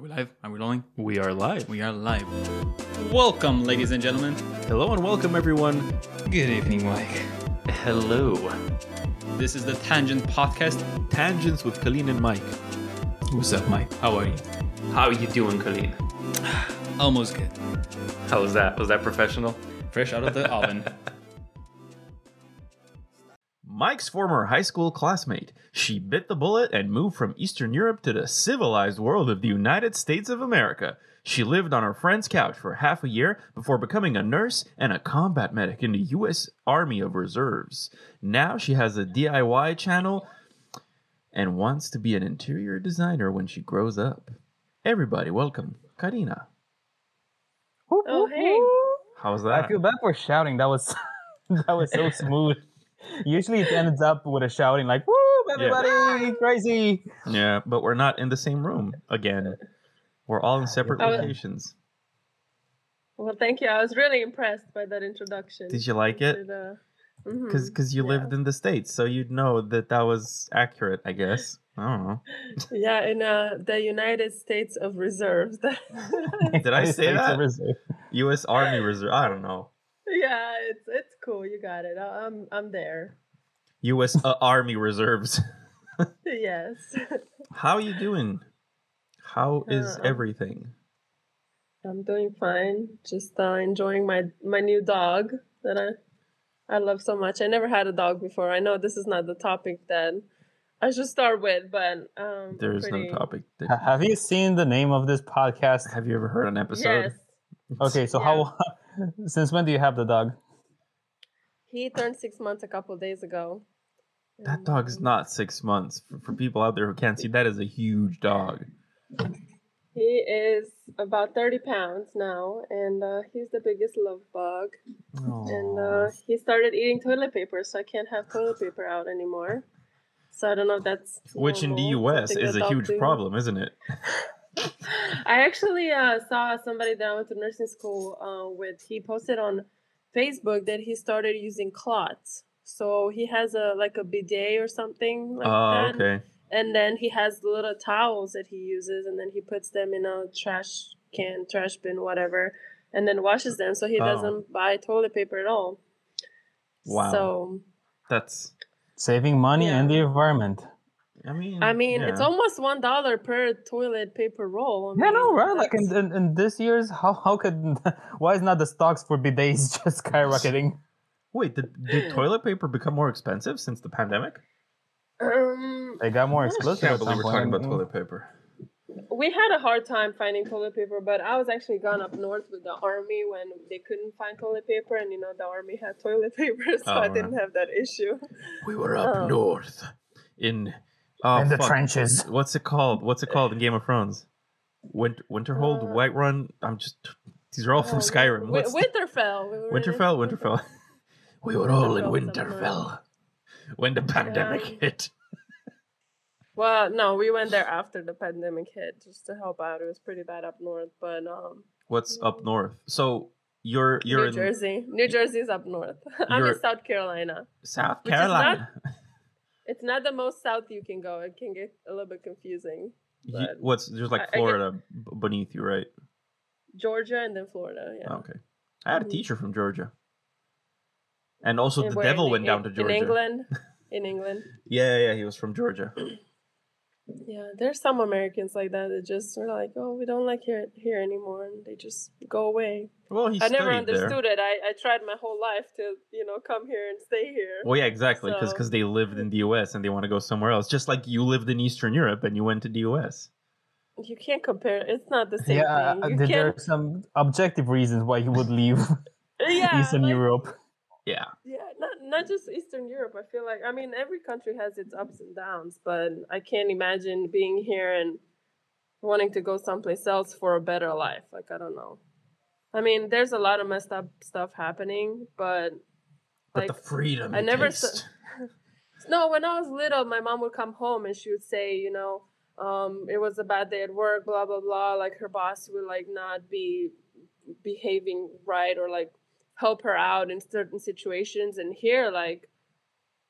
Are we live? Are we rolling? We are live. We are live. Welcome, ladies and gentlemen. Hello and welcome, everyone. Good evening, Mike. Hello. This is the Tangent Podcast. Tangents with Colleen and Mike. What's up, Mike? How are you? How are you doing, Colleen? Almost good. How was that? Was that professional? Fresh out of the oven. Mike's former high school classmate. She bit the bullet and moved from Eastern Europe to the civilized world of the United States of America. She lived on her friend's couch for half a year before becoming a nurse and a combat medic in the U.S. Army of Reserves. Now she has a DIY channel and wants to be an interior designer when she grows up. Everybody, welcome, Karina. Oh, hey. How's that? I feel bad for shouting. That was that was so smooth. Usually it ends up with a shouting like "Woo, everybody, crazy!" Yeah, but we're not in the same room again. We're all in separate Oh. locations. Well, thank you. I was really impressed by that introduction. Did you like it? To the- Mhm. Because you yeah. lived in the states, so you'd know that that was accurate. I guess. I don't know. Yeah, in uh, the United States of Reserves. Did I say that? of U.S. Army Reserve. I don't know. Yeah, it's it's cool. You got it. I- I'm I'm there. U.S. uh, Army Reserves. yes. How are you doing? How is Uh, everything? I'm doing fine. Just uh, enjoying my my new dog that I I love so much. I never had a dog before. I know this is not the topic that I should start with, but um, There pretty- no topic. Have you seen the name of this podcast? have you ever heard an episode? Yes, Okay, so how since when do you have the dog? he turned six months a couple days ago. That And, dog's not six months. For, for people out there who can't see, that is a huge dog. He is about 30 pounds now, and uh, he's the biggest love bug. And uh, he started eating toilet paper, so I can't have toilet paper out anymore. So I don't know if that's. Which in the U.S. is a huge do. problem, isn't it? I actually uh, saw somebody that I went to nursing school uh, with. He posted on Facebook that he started using clots. So he has a like a bidet or something like Oh, that. okay. and then he has little towels that he uses and then he puts them in a trash can trash bin whatever and then washes them so he Oh. doesn't buy toilet paper at all Wow. so That's. Saving money and the environment. I mean. i mean it's almost one dollar per toilet paper roll I Yeah, no, right? Like in, in, in this year's, how how could why is not the stocks for bidets just skyrocketing? Wait, did, did toilet paper become more expensive since the pandemic? um, They got more expensive. I can't believe we're talking about toilet paper. we had a hard time finding toilet paper but i was actually gone up north with the army when they couldn't find toilet paper and you know the army had toilet paper so Oh, i right. didn't have that issue We were up Oh. north in. Oh, in the fuck. trenches. What's it called? What's it called in Game of Thrones? Winter, Winterhold, Uh, Whiterun. I'm just. These are all from Oh, Skyrim. Wi- What's Winterfell. We were Winterfell, Winterfell. We were all in Winterfell, Winterfell when the pandemic Um, hit. Well, no, we went there after the pandemic hit just to help out. It was pretty bad up north, but um, What's up north? So you're you're New in Jersey. New Jersey's up north. I'm in South Carolina. South Which is Carolina. It's not the most south you can go. It can get a little bit confusing. You- what's there's like I- I Florida beneath you, right? Georgia and then Florida. Yeah. Okay. I had a Mhm. teacher from Georgia. And also And the devil in- went down to Georgia. In England. In England. Yeah, yeah, he was from Georgia. Yeah, there's some Americans like that that just are like, oh, we don't like here here anymore, and they just go away. Well, he I studied never there. understood it. I, I tried my whole life to, you know, come here and stay here. Well, yeah, exactly, because So- they lived in the U.S. and they want to go somewhere else, just like you lived in Eastern Europe and you went to the U.S. You can't compare. It's not the same Yeah, thing. uh, You there can't. are some objective reasons why you would leave Yeah, Eastern like- Europe. Yeah, Yeah, not just Eastern Europe. I feel like I mean every country has its ups and downs, but I can't imagine being here and wanting to go someplace else for a better life. Like I don't know. I mean, there's a lot of messed up stuff happening, but but like the freedom. I never No, when I was little, my mom would come home and she would say, you know, um, it was a bad day at work, blah blah blah. Like her boss would like not be behaving right or like help her out in certain situations. And here, like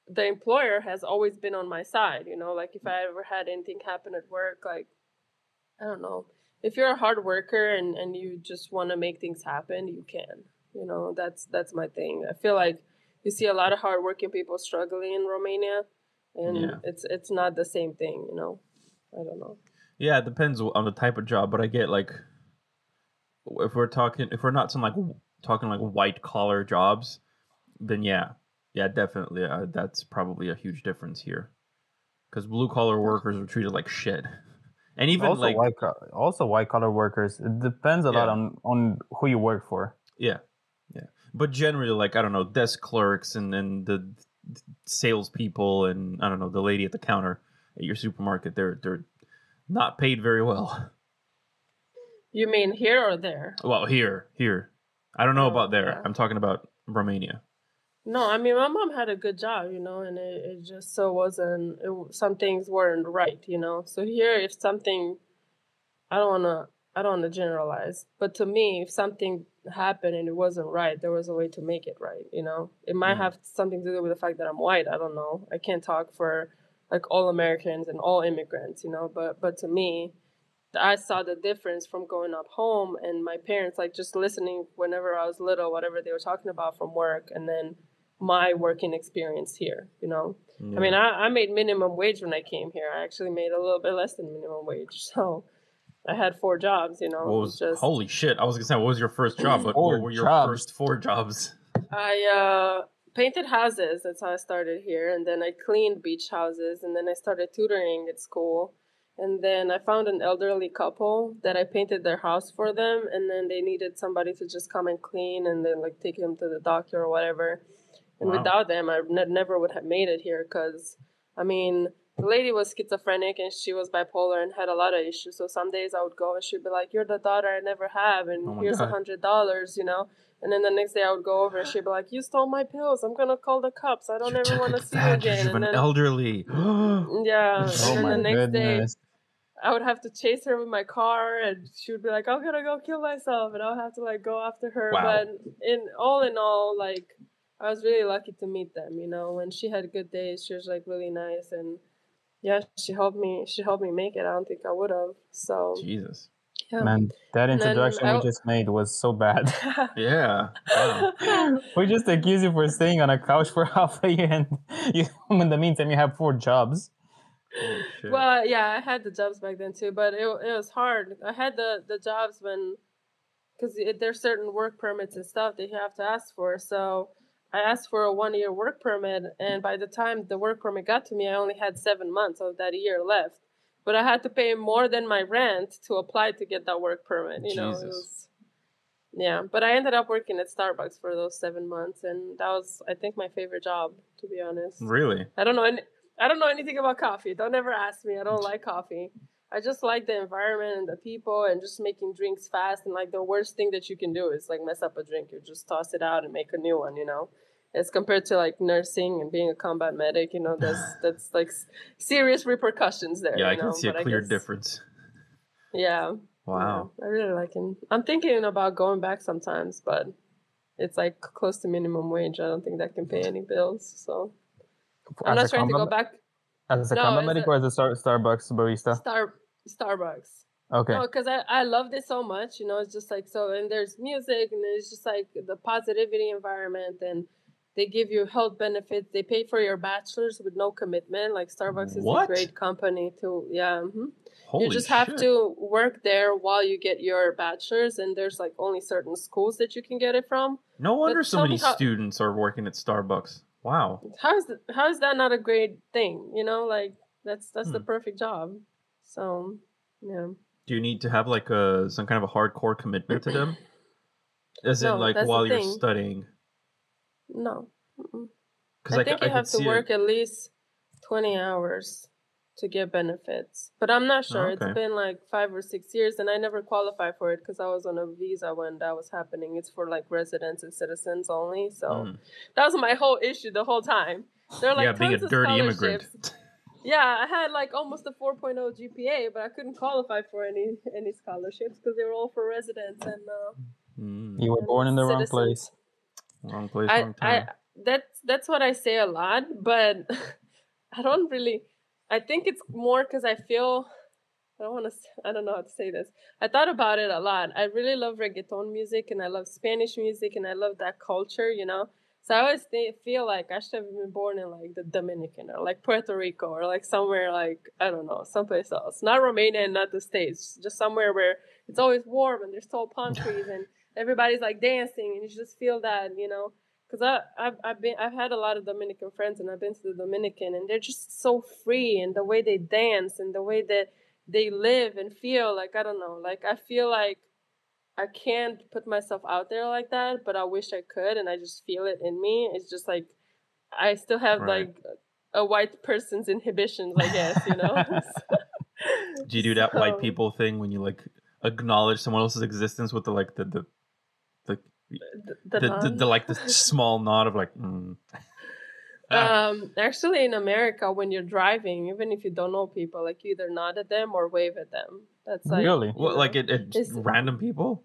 the employer has always been on my side. You know, like if I ever had anything happen at work, like I don't know, if you're a hard worker and and you just want to make things happen, you can. You know, that's that's my thing. I feel like you see a lot of hardworking people struggling in Romania, and Yeah. it's it's not the same thing. You know, I don't know. Yeah, it depends on the type of job, but I get like if we're talking if we're not some like talking like white collar jobs, then yeah, yeah, definitely uh, that's probably a huge difference here, because blue collar workers are treated like shit, and even also like white co- also white collar workers. It depends a lot on on who you work for. yeah, yeah, but generally like I don't know desk clerks and and the salespeople and I don't know the lady at the counter at your supermarket, they're they're not paid very well. You mean here or there? Well, here, here. I don't know about there. yeah. I'm talking about Romania. No, I mean my mom had a good job, you know, and it, it just so wasn't. It, some things weren't right, you know. So here, if something, I don't wanna, I don't wanna generalize, but to me, if something happened and it wasn't right, there was a way to make it right, you know. It might Mhm. have something to do with the fact that I'm white. I don't know. I can't talk for like all Americans and all immigrants, you know. But but to me, I saw the difference from going up home and my parents like just listening whenever I was little, whatever they were talking about from work, and then my working experience here. You know, I mean, I, I made minimum wage when I came here. I actually made a little bit less than minimum wage, so I had four jobs. You know, what was just holy shit? I was gonna say what was your first job, but what were your jobs. first four jobs? I uh, painted houses. That's how I started here, and then I cleaned beach houses, and then I started tutoring at school. And then I found an elderly couple that I painted their house for them, and then they needed somebody to just come and clean, and then like take them to the doctor or whatever. And Wow. without them, I ne- never would have made it here, because I mean, the lady was schizophrenic and she was bipolar and had a lot of issues. So some days I would go and she'd be like, "You're the daughter I never have, and Oh here's a hundred dollars," you know. And then the next day I would go over and she'd be like, "You stole my pills. I'm gonna call the cops. I don't You ever want to see you again." of And an then elderly. yeah, Oh and then my the next day goodness. I would have to chase her with my car, and she would be like, "I'm gonna go kill myself," and I would have to like go after her. Wow. But in all in all, like I was really lucky to meet them. You know, when she had good days, she was like really nice, and yeah, she helped me. She helped me make it. I don't think I would have. So Jesus. yeah. Man, that introduction we just made was so bad. Yeah. Wow. we just accuse you for staying on a couch for half a year, and you, in the meantime, you have four jobs. Shit. Well, yeah, I had the jobs back then too, but it it was hard. I had the the jobs when, because there's certain work permits and stuff that you have to ask for. So I asked for a one year work permit, and by the time the work permit got to me, I only had seven months of that year left. But I had to pay more than my rent to apply to get that work permit. You know, it was, yeah. But I ended up working at Starbucks for those seven months, and that was, I think, my favorite job, to be honest. really? I don't know. Any, I don't know anything about coffee. Don't ever ask me. I don't like coffee. I just like the environment and the people and just making drinks fast. And like the worst thing that you can do is like mess up a drink. You just toss it out and make a new one. You know, as compared to like nursing and being a combat medic. You know, that's that's like serious repercussions there. Yeah, I can know? see a But clear guess- difference. Yeah. Wow. yeah, I really like it. I'm thinking about going back sometimes, but it's like close to minimum wage. I don't think that can pay any bills. So I'm not trying to go back. As a No, combat medic a- or as a Star- Starbucks barista? Star Starbucks. Okay. No, because I, I loved it so much, you know, it's just like so and there's music and it's just like the positivity environment and they give you health benefits. They pay for your bachelor's with no commitment. Like Starbucks is What? a great company to yeah. mhm. Holy you just have shit. to work there while you get your bachelor's and there's like only certain schools that you can get it from. No wonder But so many how- students are working at Starbucks. Wow. How is th- how is that not a great thing? You know, like that's that's the Hmm. perfect job. So yeah. Do you need to have like a some kind of a hardcore commitment to them? As No, in like the while you're thing. studying? No. Because I think you have to work at least 20 hours to get benefits. But I'm not sure. okay. It's been like five or six years, and I never qualified for it because I was on a visa when that was happening. It's for like residents and citizens only. So Mm. that was my whole issue the whole time. There are like yeah, being a of dirty immigrant. Yeah, I had like almost a 4.0 GPA, but I couldn't qualify for any any scholarships because they were all for residents and uh, Mm, You were born in the wrong place. wrong place, I, wrong I time. that's that's what I say a lot, but I don't really. I think it's more because I feel I don't want to. I don't know how to say this. I thought about it a lot. I really love reggaeton music, and I love Spanish music, and I love that culture. You know, so I always feel like I should have been born in like the Dominican or like Puerto Rico or like somewhere like I don't know, someplace else. Not Romania and not the States. Just somewhere where it's always warm and there's tall palm trees and everybody's like dancing and you just feel that, you know. Because I I've, I've been I've had a lot of Dominican friends and I've been to the Dominican and they're just so free and the way they dance and the way that they live and feel like I don't know like I feel like I can't put myself out there like that, but I wish I could, and I just feel it in me. It's just like I still have Right. like a white person's inhibitions, I guess, you know. Do you do that white people thing when you like acknowledge someone else's existence with the like the the the the, the, the, nod? the, like the small nod of like mm. um, actually, in America, when you're driving, even if you don't know people, like you either nod at them or wave at them. That's like Really? you what know. like it, it It's- random people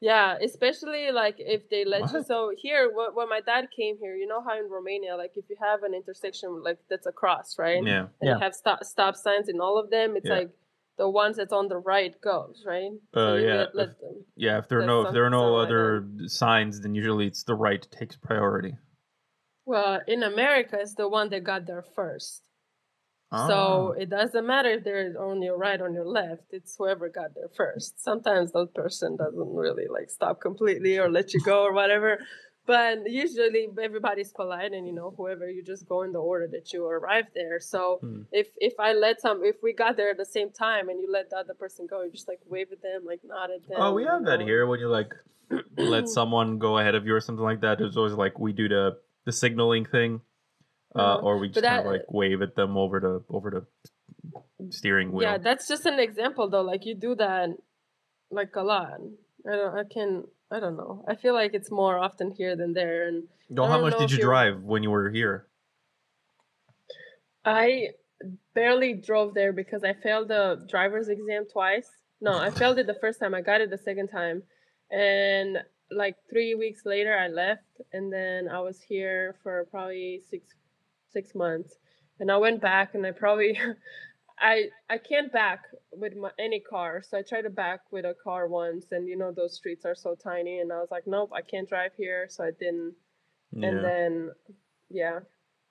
Yeah, especially like if they let you. So here, wh- when my dad came here, you know how in Romania, like if you have an intersection like that's a cross, right? yeah and Yeah. you have stop stop signs in all of them. It's Yeah. like the ones that's on the right goes right. Uh, you yeah, Let, let them. yeah if there are no if there are no something like other signs then usually it's the right takes priority Well, in America, it's the one that got there first. So Ah. it doesn't matter if they're on your right or on your left. It's whoever got there first. Sometimes that person doesn't really like stop completely or let you go or whatever. But usually everybody's polite and you know whoever you just go in the order that you arrived there. So Hmm. if if I let some if we got there at the same time and you let the other person go, you just like wave at them, like nod at them. oh we have that know. here when you like let someone go ahead of you or something like that it's always like we do the the signaling thing uh, Uh-huh. or we just But kind of like wave at them over to over the steering wheel Yeah, that's just an example though. Like you do that like a lot. I don't I can I don't know. I feel like it's more often here than there and I how much did you drive when you were here I barely drove there because I failed the driver's exam twice. No, I failed it the first time. I got it the second time. And like 3 weeks later I left and then I was here for probably 6 6 months. And I went back and I probably I I can't back with my, any car. So I tried to back with a car once and you know those streets are so tiny and I was like nope, I can't drive here, so I didn't yeah and then yeah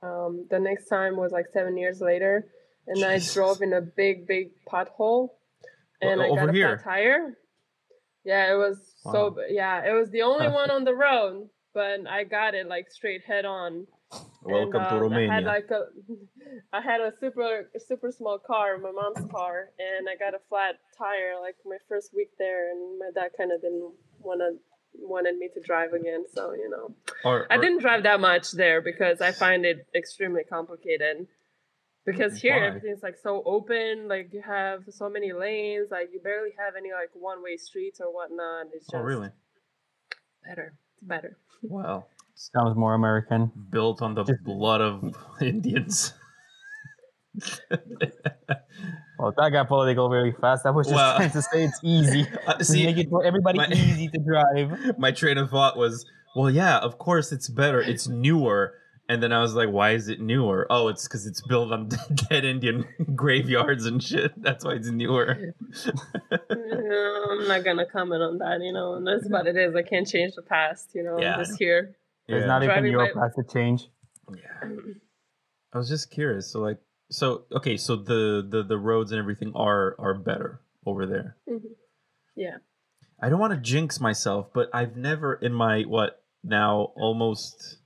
um, the next time was like seven years later and Jesus. i drove in a big big pothole and O- i got over a here? flat tire yeah it was so Wow. b- yeah it was the only one on the road but i got it like straight head on welcome and, to um, romania I had like a, I had a super super small car, my mom's car, and I got a flat tire like my first week there, and my dad kind of didn't wanna wanted me to drive again, so you know. Or- I or- didn't drive that much there because I find it extremely complicated. Because here Why? everything's like so open, like you have so many lanes, like you barely have any like one way streets or whatnot. It's just oh really better. It's better. wow Sounds more American. built on the blood of Indians. Well, that got political really fast. I was just Well- trying to say it's easy. Uh, Just see, make it for everybody my- easy to drive. my train of thought was, well, yeah, of course it's better. It's newer. And then I was like, why is it newer? Oh, it's because it's built on dead Indian graveyards and shit. That's why it's newer. No, I'm not gonna comment on that. You know, that's what it is. I can't change the past. You know, Yeah, I I'm just here. There's not even Driving Europe my- has to change. Yeah. I was just curious. So like, so okay, so the the the roads and everything are are better over there. Mhm. Yeah. I don't want to jinx myself, but I've never in my what now almost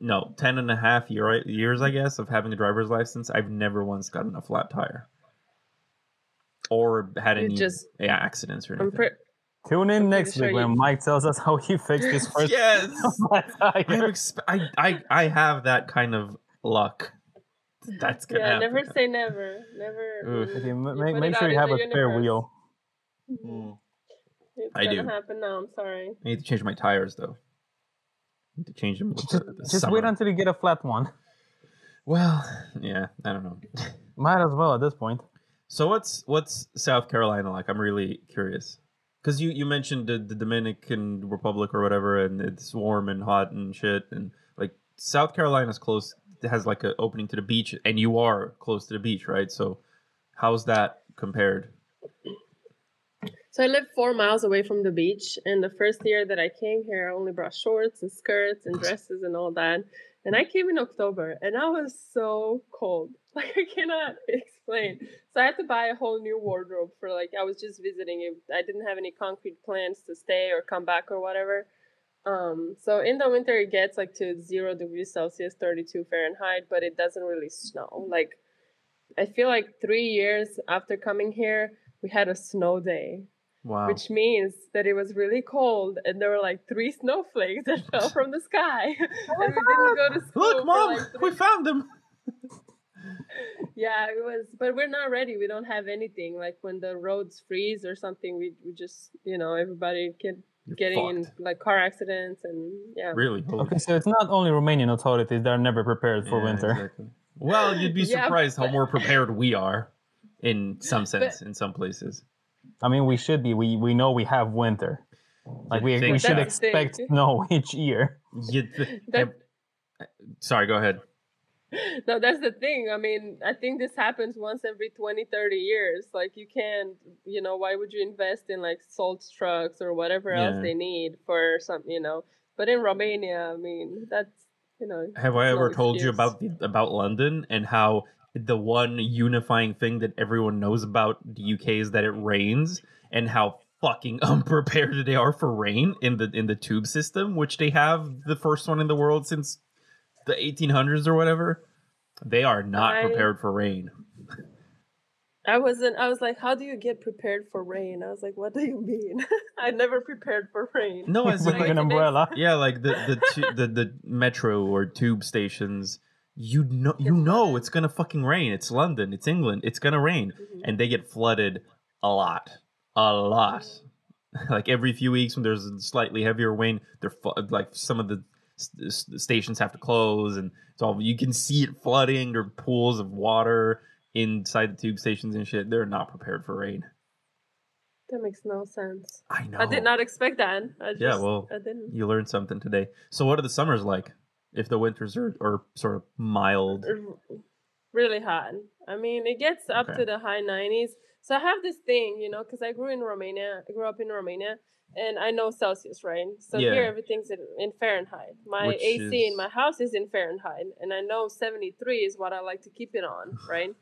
no 10 and a half year, right, years I guess of having a driver's license, I've never once gotten a flat tire or had You any just- yeah, accidents or I'm anything. Pretty. Tune in I'm next week sure when you- Mike tells us how he fixed his first yes. I'm exp- I, I I have that kind of luck. That's gonna Yeah, happen. never say never. Never. Mm, Okay, make, make sure you have the a spare wheel. Mm. It's I gonna do. happen now. I'm sorry. I need to change my tires though. I need to change them. With the, Just, the just wait until you get a flat one. Well, yeah, I don't know. Might as well at this point. So what's what's South Carolina like? I'm really curious because you you mentioned the, the Dominican Republic or whatever, and it's warm and hot and shit, and like South Carolina's close has like an opening to the beach, and you are close to the beach, right? So how's that compared? So I live four miles away from the beach, and the first year that I came here, I only brought shorts and skirts and dresses and all that. And I came in October, and I was so cold, like I cannot explain. So I had to buy a whole new wardrobe for like I was just visiting. It. I didn't have any concrete plans to stay or come back or whatever. Um, so in the winter it gets like to zero degrees Celsius, thirty two Fahrenheit, but it doesn't really snow. Like I feel like three years after coming here, we had a snow day Wow. which means that it was really cold and there were like three snowflakes that fell from the sky and we didn't go to school Look, mom, like, we found them. Yeah it was but we're not ready we don't have anything like when the roads freeze or something we, we just you know everybody get You're getting in like car accidents and yeah Really? Holy Okay, so it's not only Romanian authorities that are never prepared for Yeah, winter. exactly. Well, you'd be Yeah, surprised how more prepared we are in some sense, in some places. I mean, we should be. We we know we have winter. Like we, think we should That's the thing. expect snow each year. Th- That- Sorry, go ahead. no that's the thing. I mean i think this happens once every 20 30 years. Like you can't you know why would you invest in like salt trucks or whatever Yeah. else they need for some you know? But in romania i mean that's you know Have I no ever told you about the about London and how the one unifying thing that everyone knows about the UK is that it rains and how fucking unprepared they are for rain in the in the tube system, which they have the first one in the world since the 1800s or whatever. They are not I- prepared for rain. i wasn't i was like how do you get prepared for rain i was like what do you mean i never prepared for rain No, as in like, an umbrella. yeah, like the the tu- the the metro or tube stations. You know, you know it's gonna fucking rain. It's London. It's England. It's gonna rain, Mhm. and they get flooded a lot, a lot. like every few weeks when there's a slightly heavier rain, they're fu- like some of the s- stations have to close, and it's all you can see it flooding. or pools of water inside the tube stations and shit. They're not prepared for rain. that makes no sense I know. i did not expect that I just, Yeah, well, i didn't You learned something today. So, what are the summers like? If the winters are, are sort of mild, really hot. I mean, it gets up Okay. to the high 90s. So I have this thing, you know, because I grew in Romania, I grew up in Romania, and I know Celsius, right? So Yeah. here everything's in, in Fahrenheit. My Which AC is- in my house is in Fahrenheit, and I know 73 is what I like to keep it on, right?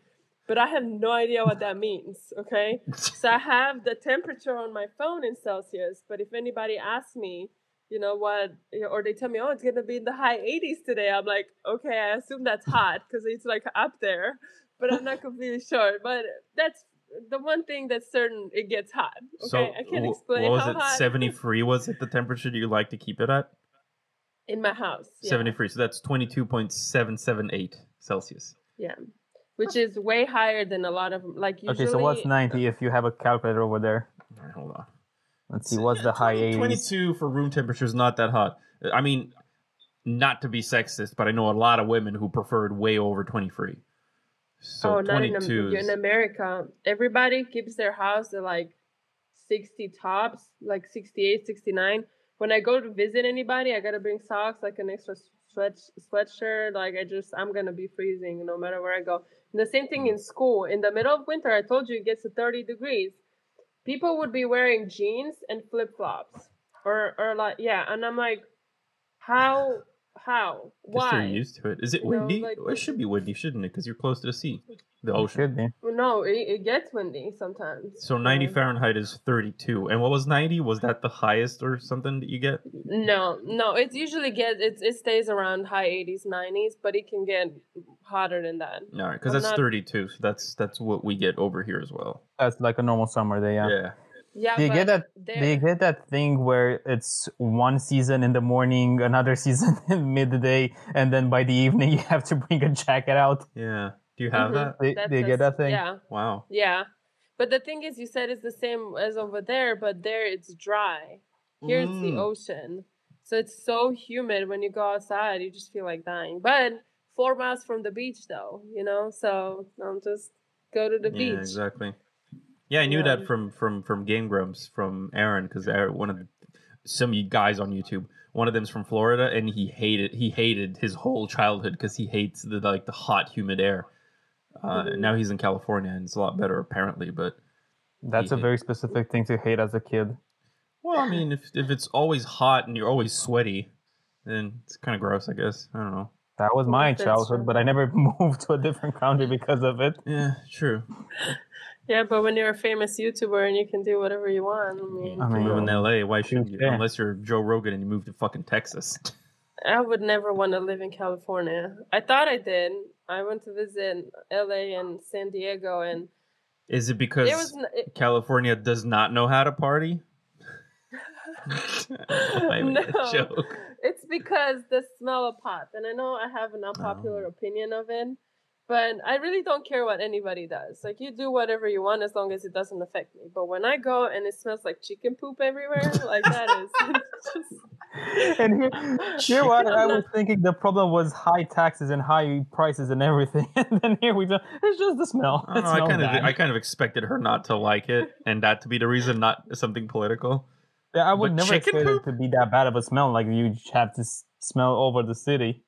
But I have no idea what that means, okay? So I have the temperature on my phone in Celsius, but if anybody asks me, you know what, or they tell me, oh, it's gonna be in the high 80s today, I'm like, okay, I assume that's hot because it's like up there, but I'm not completely sure. But that's the one thing that's certain, it gets hot. Okay, so I can't wh- explain what was how it? hot. Seventy three was it the temperature you like to keep it at? in my house. Yeah. Seventy three. So that's twenty two point seven seven eight Celsius. Yeah, which is way higher than a lot of like usually. Okay, so what's 90 if you have a calculator over there? All right, hold on. Let's see, what's the high 80s? Twenty two for room temperature is not that hot. I mean, not to be sexist, but I know a lot of women who preferred way over twenty three. So oh, not in, in America. Everybody keeps their house at like 60 tops, like 68, 69. When I go to visit anybody, I gotta bring socks, like an extra sweat sweatshirt. Like I just, I'm gonna be freezing no matter where I go. And the same thing in mm. school. In the middle of winter, I told you it gets to 30 degrees. People would be wearing jeans and flip flops, or or like yeah, and I'm like, how, how, Guess they're why? used to it. Is it You know, windy? like- Well, it should be windy, shouldn't it? Because you're close to the sea, the ocean. should be. Well, no, it, it gets windy sometimes. So 90 Um, Fahrenheit is 32. And what was 90? Was that the highest or something that you get? No, no, it usually gets it. It stays around high 80s, 90s, but it can get hotter than that. All right, because that's not- 32. So that's that's what we get over here as well. That's like a normal summer day, yeah. Yeah. Yeah, Do you get that? there- Do you get that thing where it's one season in the morning, another season in midday, and then by the evening you have to bring a jacket out? Yeah. Do you have Mhm. that? Do, that's do you a get that thing? Yeah, Wow. yeah. But the thing is, you said it's the same as over there, but there it's dry. Here it's the Mm. ocean, so it's so humid when you go outside, you just feel like dying. But four miles from the beach, though, you know, so um, just go to the Yeah, beach. exactly. Yeah, I knew Yeah. that from from from Game Grumps from Arin because one of the, some guys on YouTube. One of them's from Florida, and he hated he hated his whole childhood because he hates the like the hot, humid air. Uh. Now he's in California and it's a lot better apparently. But That's a Yeah. very specific thing to hate as a kid. well, I mean, if if it's always hot and you're always sweaty, then it's kind of gross, I guess. I don't know. That was my childhood, but I never moved to a different country because of it. Yeah, true. Yeah, but when you're a famous YouTuber and you can do whatever you want, I mean, I You mean, live in L.A. Why shouldn't you? Yeah. Unless you're Joe Rogan and you move to fucking Texas. I would never want to live in California. I thought I did. I went to visit LA and San Diego, and Is it because it was. It, California does not know how to party? I made a No. joke. it's because the smell of pot, and I know I have an unpopular Oh. opinion of it, but I really don't care what anybody does. Like you do whatever you want as long as it doesn't affect me. But when I go and it smells like chicken poop everywhere, like that is just. And here, here what I was thinking the problem was high taxes and high prices and everything, and then here we go. It's just the smell. Oh, I, know, I smells kind of. I kind of expected her not to like it, and that to be the reason, not something political. Yeah, I would But never chicken expect it to be that bad of a smell. Like you have to s- smell over the city.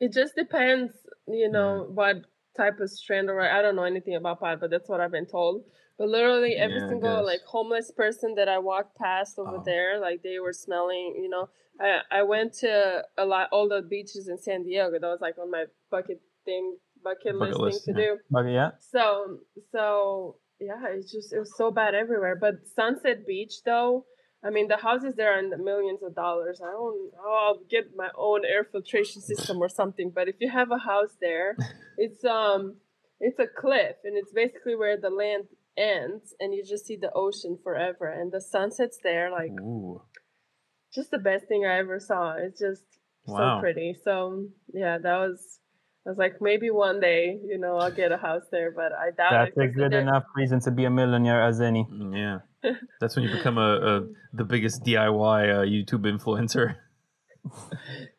It just depends, you know, what type of strand or I don't know anything about pot, but that's what I've been told. But literally every Yeah, single like homeless person that I walked past over Oh. there, like they were smelling, you know. I I went to a lot all the beaches in San Diego. That was like on my bucket thing bucket, Bucket list, thing to do. But yeah, So so yeah, it's just it was so bad everywhere. But Sunset Beach though, I mean the houses there are in the millions of dollars. I don't oh, I'll get my own air filtration system or something. But if you have a house there, it's um it's a cliff and it's basically where the land ends and you just see the ocean forever and the sunsets there like Ooh, just the best thing I ever saw. It's just Wow. so pretty. So yeah, that was I was like maybe one day, you know, I'll get a house there, but I doubt that's it. a 'cause good they're- enough reason to be a millionaire as any. Yeah. That's when you become a, a the biggest DIY uh, YouTube influencer.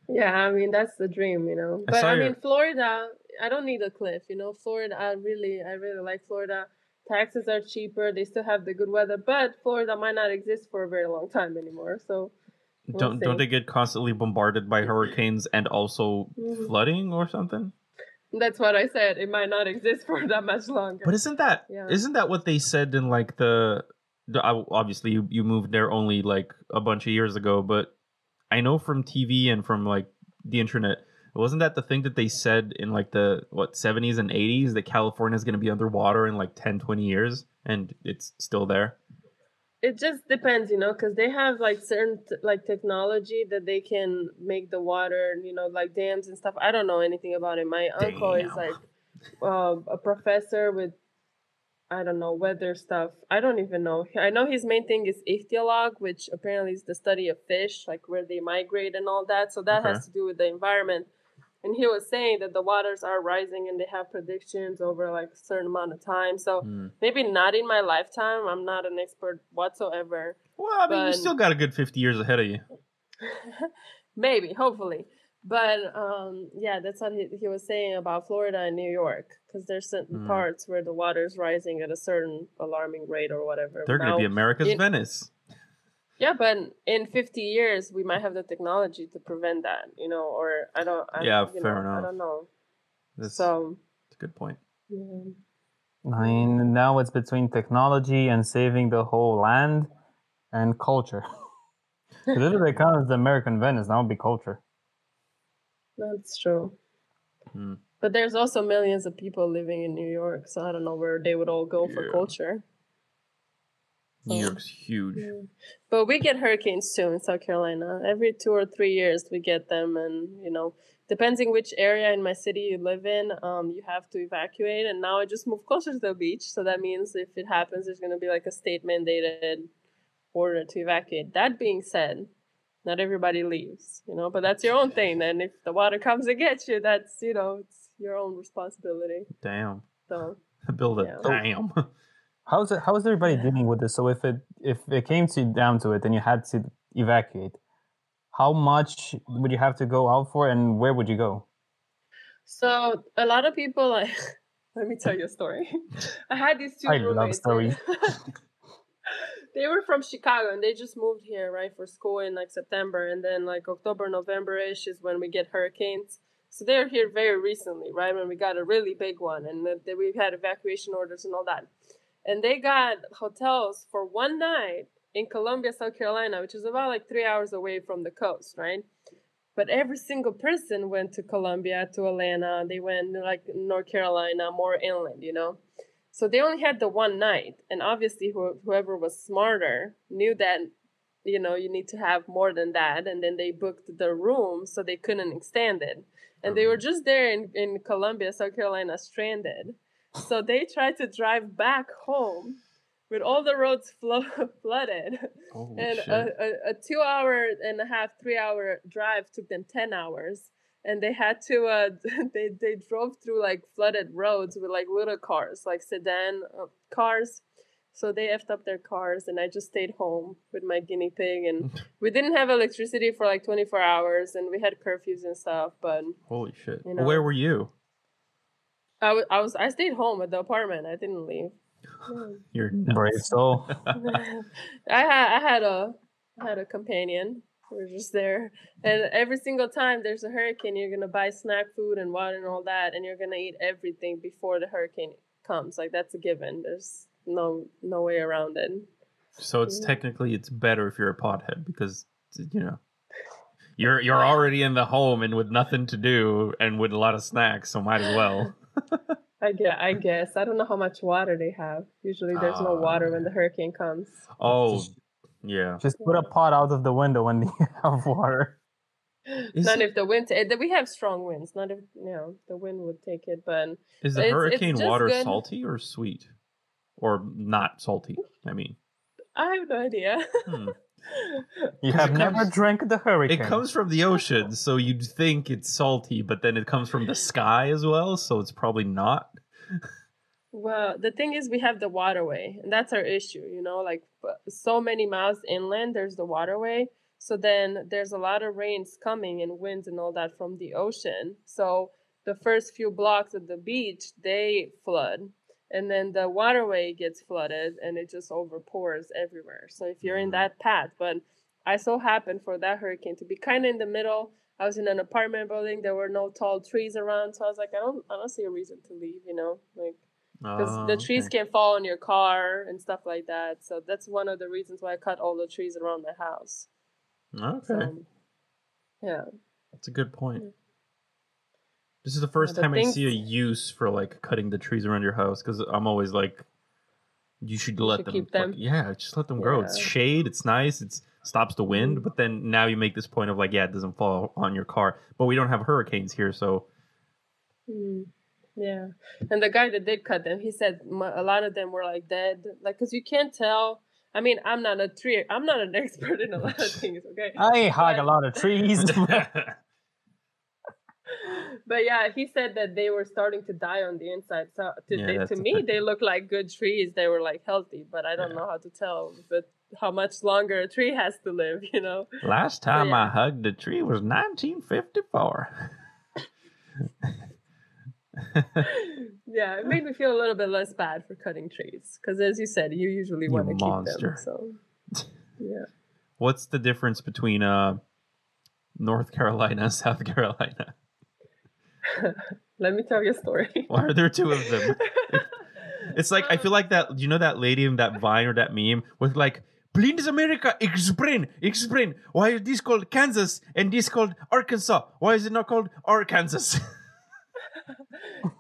Yeah, I mean that's the dream, you know. But I, your- mean Florida, I don't need a cliff, you know. Florida, I really, I really like Florida. Taxes are cheaper. They still have the good weather, but Florida might not exist for a very long time anymore. So We'll don't don't they get constantly bombarded by hurricanes and also Mhm. flooding or something? that's what I said. It might not exist for that much longer. But isn't that Yeah. not that what they said in like the, I- obviously you you moved there only like a bunch of years ago, but I know from TV and from like the internet, wasn't that the thing that they said in like the what 70s and 80s that California is going to be underwater in like 10 20 years and it's still there? it just depends, you know, because they have like certain t- like technology that they can make the water, you know, like dams and stuff. I don't know anything about it. My uncle is like uh, a professor with I don't know weather stuff. I don't even know. I know his main thing is ichthyology, which apparently is the study of fish, like where they migrate and all that. So that Okay. has to do with the environment. And he was saying that the waters are rising and they have predictions over like a certain amount of time. So Hmm. maybe not in my lifetime. I'm not an expert whatsoever. Well, I mean, you still got a good 50 years ahead of you. maybe, hopefully. But um, yeah, that's what he, he was saying about Florida and New York, because there's certain Hmm. parts where the water's rising at a certain alarming rate or whatever. They're going to be America's in- Venice. Yeah, but in 50 years, we might have the technology to prevent that, you know, or I don't. I, Yeah, fair know, I don't know. That's, So. that's a good point. Yeah. I mean, now it's between technology and saving the whole land and culture. 'Cause if it counts the American Venice, that would be culture. That's true. Hmm. But there's also millions of people living in New York, so I don't know where they would all go for Yeah. culture. New. York's huge. But we get hurricanes too in South Carolina. Every two or three years we get them, and you know, depending which area in my city you live in, um, you have to evacuate. And now I just moved closer to the beach, so that means if it happens, there's gonna be like a state mandated order to evacuate. That being said, not everybody leaves, you know, but that's your own thing. And if the water comes and gets you, that's you know, it's your own responsibility. Damn. So Build a Yeah. damn. How's it? How is everybody dealing with this? So if it if it came to down to it, and you had to evacuate, how much would you have to go out for, and where would you go? So a lot of people like let me tell you a story. I had these two I love roommates. stories. they were from Chicago and they just moved here, right, for school in like September and then like October, November ish is when we get hurricanes. So they're here very recently, right? When we got a really big one, and we've had evacuation orders and all that. And they got hotels for one night in Columbia, South Carolina, which is about like three hours away from the coast, right? But every single person went to Columbia, to Atlanta. They went like North Carolina, more inland, you know. So they only had the one night, and obviously who, whoever was smarter knew that, you know, you need to have more than that, and then they booked the room so they couldn't extend it, and they were just there in in Columbia, South Carolina, stranded. So they tried to drive back home with all the roads flo- flooded. And a, a, a two hour and a half three hour drive took them 10 hours. And they had to uh they, they drove through like flooded roads with like little cars like sedan uh, cars so they effed up their cars and i just stayed home with my guinea pig and we didn't have electricity for like 24 hours and we had curfews and stuff but Holy shit. you know. Where were you? I wa- I was i stayed home at the apartment i didn't leave You're nuts. Brave soul. I had I had a I had a companion. We were just there, and every single time there's a hurricane, you're gonna buy snack food and water and all that, and you're gonna eat everything before the hurricane comes. Like that's a given. There's no no way around it. So it's Yeah. technically it's better if you're a pothead because you know you're you're already in the home and with nothing to do and with a lot of snacks, so might as well. I guess, I guess. I don't know how much water they have. Usually there's no Ah. water when the hurricane comes. Oh, Just- yeah. Just put a pot out of the window when you have water. Is, not it- if the wind. eh, We have strong winds. Not if you know the wind would take it, but is the it's- it's hurricane just water good. salty or sweet, or not salty? I mean, I have no idea. hmm. You 'Cause have it never comes- drank the hurricane. it comes from the ocean, so you'd think it's salty, but then it comes from the sky as well, so it's probably not. Well, the thing is, we have the waterway, and that's our issue. You know, like so many miles inland, there's the waterway. So then there's a lot of rains coming and winds and all that from the ocean. So the first few blocks of the beach they flood, and then the waterway gets flooded, and it just overpours everywhere. So if you're in Mhm. that path, but I so happened for that hurricane to be kind of in the middle. I was in an apartment building. There were no tall trees around, so I was like, I don't, I don't see a reason to leave. You know, like because Oh, the trees okay. can fall on your car and stuff like that. So that's one of the reasons why I cut all the trees around my house. Okay, So, yeah, that's a good point. Yeah. This is the first the time I things- see a use for like cutting the trees around your house because I'm always like, you should let should them. keep fuck- them. yeah, just let them grow. It's Yeah. shade. It's nice. It's stops the wind. Mhm. But then now you make this point of like, yeah, it doesn't fall on your car. But we don't have hurricanes here, so Mm, yeah. And the guy that did cut them, he said m- a lot of them were like dead, like because you can't tell. I mean, I'm not a tree. I'm not an expert in a lot of things. Okay. I hug a lot of trees. but yeah, he said that they were starting to die on the inside. So to, Yeah, they, to me, they look like good trees. They were like healthy, but I don't Yeah. know how to tell but how much longer a tree has to live. You know. last time yeah. I hugged a tree was 1954. yeah, it made me feel a little bit less bad for cutting trees because, as you said, you usually want to keep them. So, yeah. What's the difference between uh, North Carolina and South Carolina? Let me tell you a story. Why are there two of them? It's like I feel like that. You know that lady in that Vine or that meme with like, "Please America, explain, explain. Why is this called Kansas and this called Arkansas? Why is it not called Arkansas?"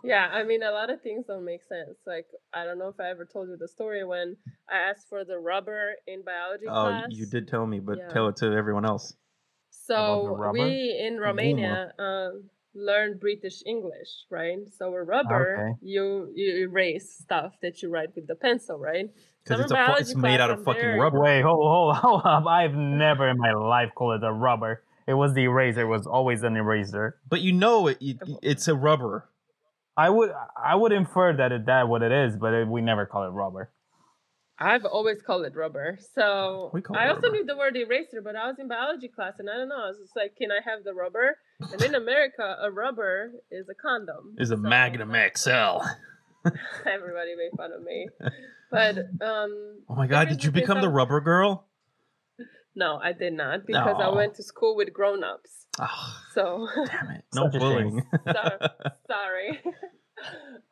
yeah, I mean, a lot of things don't make sense. Like, I don't know if I ever told you the story when I asked for the rubber in biology oh, class. you did tell me, but Yeah. tell it to everyone else. So we in Romania um, learn British English, right? So a rubber, Okay. you you erase stuff that you write with the pencil, right? Because it's a fu- it's made out of fucking very- rubber. Wait, hold, hold, hold up. I've never in my life called it a rubber. It was the eraser. It was always an eraser. But you know it, it it's a rubber. I would I would infer that it that what it is, but it, we never call it rubber. I've always called it rubber. So We call I it also rubber. knew the word eraser, but I was in biology class and I don't know. I was just like, can I have the rubber? And in America, a rubber is a condom. Is a So Magnum XL. Everybody made fun of me. But um Oh my god, did you become the rubber girl? No, I did not because I went to school with grown-ups. Oh, So damn it. No Such bullying. sorry. sorry.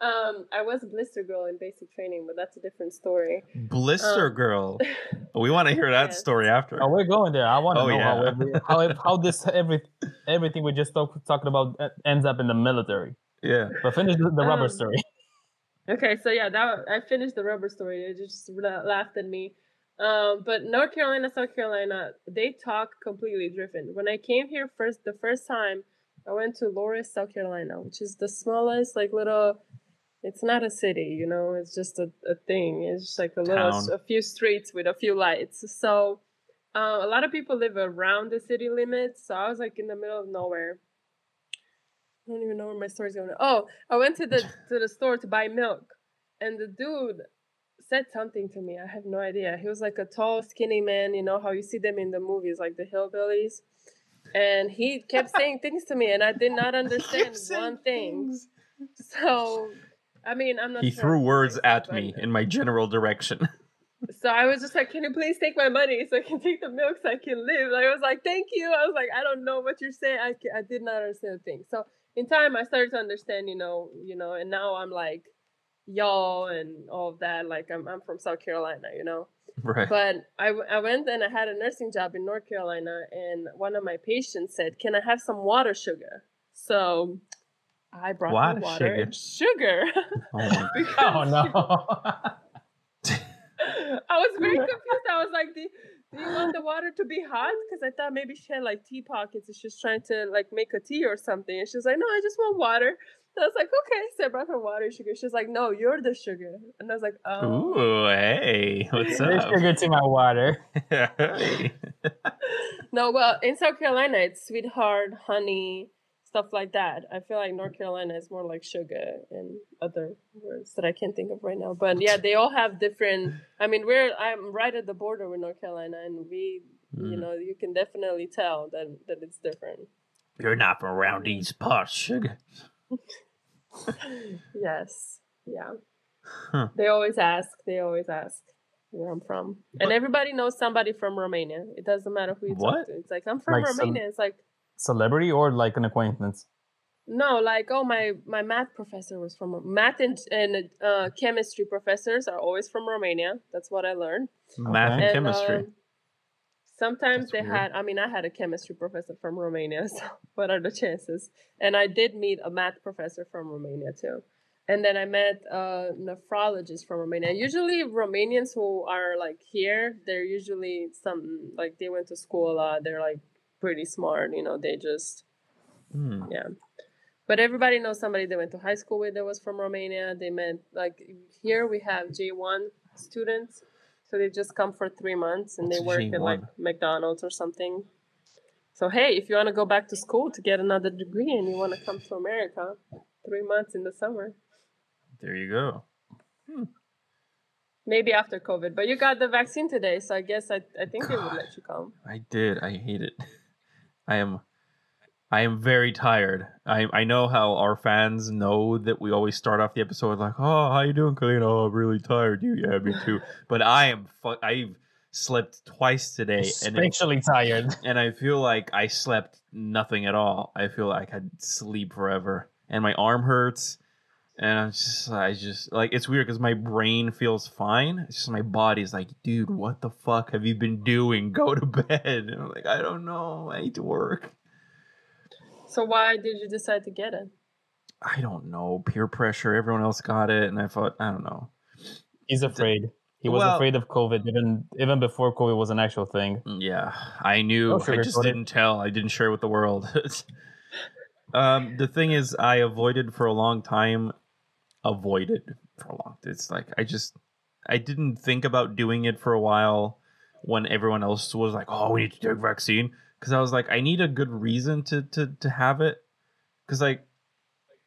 Um, I was a blister girl in basic training, but that's a different story. Blister Um, girl. We want to hear that Yes. story after. Oh, we're going there. I want to Oh, know how, every, how how this every everything we just talk, talking about uh, ends up in the military. Yeah. But finish the, the rubber Um, story. Okay, so yeah, that I finished the rubber story. They just laughed at me. Um, but North Carolina, South Carolina, they talk completely different. When I came here first, the first time, I went to Loris, South Carolina, which is the smallest, like little. It's not a city, you know. It's just a, a thing. It's just like a little, Town. a few streets with a few lights. So, uh, a lot of people live around the city limits. So I was like in the middle of nowhere. I don't even know where my story's going. Oh, I went to the to the store to buy milk, and the dude said something to me. I have no idea. He was like a tall, skinny man. You know how you see them in the movies, like the hillbillies. And he kept saying things to me, and I did not understand one thing. So, I mean, I'm not. He sure threw words at but- me in my general direction. So I was just like, "Can you please take my money so I can take the milk so I can live?" Like, I was like, "Thank you." I was like, "I don't know what you're saying. I, I did not understand a thing." So in time, I started to understand. You know, you know, and now I'm like, y'all and all of that. Like, I'm I'm from South Carolina, you know. right. But I went and I had a nursing job in North Carolina, and one of my patients said, "Can I have some water sugar?" So I brought Water water sugar. and sugar. Oh Oh no! I was very confused. I was like, do, do you want the water to be hot? Because I thought maybe she had like tea pockets and she's trying to like make a tea or something. And she's like, no, I just want water. And I was like, okay. So I brought her water sugar. She's like, no, you're the sugar. And I was like, oh. Ooh, hey, what's There's up? sugar to my water. No, well, in South Carolina, it's sweetheart, honey, stuff like that. I feel like North Carolina is more like sugar and other words that I can't think of right now. But yeah, they all have different. I mean, we're I'm right at the border with North Carolina, and we, you Mm. know, you can definitely tell that that it's different. You're not from around these parts, sugar. Yes, yeah. Huh. They always ask. They always ask where I'm from, and everybody knows somebody from Romania. It doesn't matter who you What? talk to. It's like I'm from Like some- Romania. It's like Celebrity or like an acquaintance? No, like oh my my math professor was from math and and uh, chemistry professors are always from Romania. That's what I learned. Math and Okay. chemistry. um, sometimes That's they weird. had. I mean, I had a chemistry professor from Romania. So what are the chances? And I did meet a math professor from Romania too. And then I met a nephrologist from Romania. Usually, Romanians who are like here, they're usually some like they went to school a lot. They're like pretty smart. You know, they just Hmm. yeah. But everybody knows somebody they went to high school with that was from Romania. They met like here we have J one students, so they just come for three months and they work at like McDonald's or something. So hey, if you want to go back to school to get another degree and you want to come to America, three months in the summer, There you go. Hmm. maybe after COVID. But you got the vaccine today, so I guess I I think they would let you come. I did. I hate it. I am I am very tired. I I know how our fans know that we always start off the episode like, "Oh, how you doing, Colleen? Oh, I'm really tired. You, yeah, me too." But I am. Fu- I've slept twice today, and it, Especially tired. and I feel like I slept nothing at all. I feel like I'd sleep forever, and my arm hurts. And I'm just, I just like it's weird because my brain feels fine. It's just my body's like, dude, what the fuck have you been doing? Go to bed. And I'm like, I don't know. I need to work. So why did you decide to get it? I don't know. Peer pressure. Everyone else got it, and I thought, I don't know. He's afraid. He was Well- afraid of COVID even even before COVID was an actual thing. Yeah, I knew. Oh, I just didn't tell. I didn't share with the world. um, the thing is, I avoided for a long time. Avoided for a long. It's like I just, I didn't think about doing it for a while when everyone else was like, "Oh, we need to take vaccine," because I was like, I need a good reason to to to have it, because like,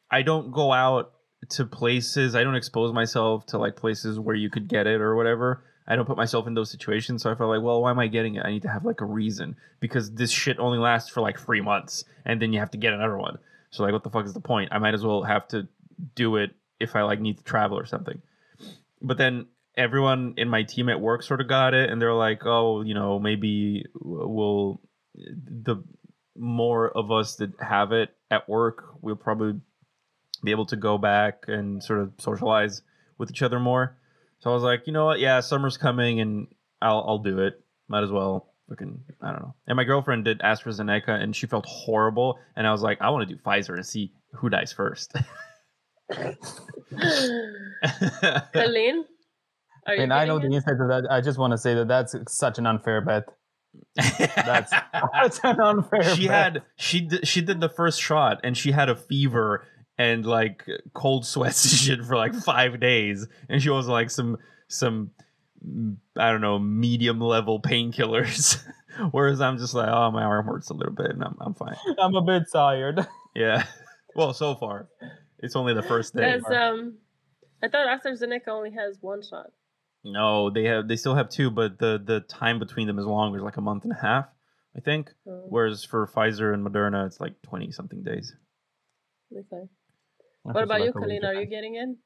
I don't go out to places. I don't expose myself to like places where you could get it or whatever. I don't put myself in those situations. So I felt like, well, why am I getting it? I need to have like a reason because this shit only lasts for like three months and then you have to get another one. So like, what the fuck is the point? I might as well have to do it if I like need to travel or something. But then everyone in my team at work sort of got it, and they're like, "Oh, you know, maybe we'll the more of us that have it at work, we'll probably be able to go back and sort of socialize with each other more." So I was like, you know what? Yeah, summer's coming, and I'll I'll do it. Might as well. Fucking, I don't know. And my girlfriend did AstraZeneca, and she felt horrible. And I was like, I want to do Pfizer and see who dies first. Colleen? And I know the getting it? insight to that. I just want to say that that's such an unfair bet. That's that's an unfair. she bet. had she did, she did the first shot and she had a fever and like cold sweats and shit for like five days and she was like some some mm, i don't know medium level painkillers whereas i'm just like oh my arm hurts a little bit and i'm, I'm fine I'm a bit tired. yeah well so far it's only the first day That's, um, I thought AstraZeneca only has one shot. No they have they still have two but the the time between them is longer like a month and a half i think Oh, whereas for pfizer and moderna it's like 20 something days okay. What about you, Colleen? Are you getting in?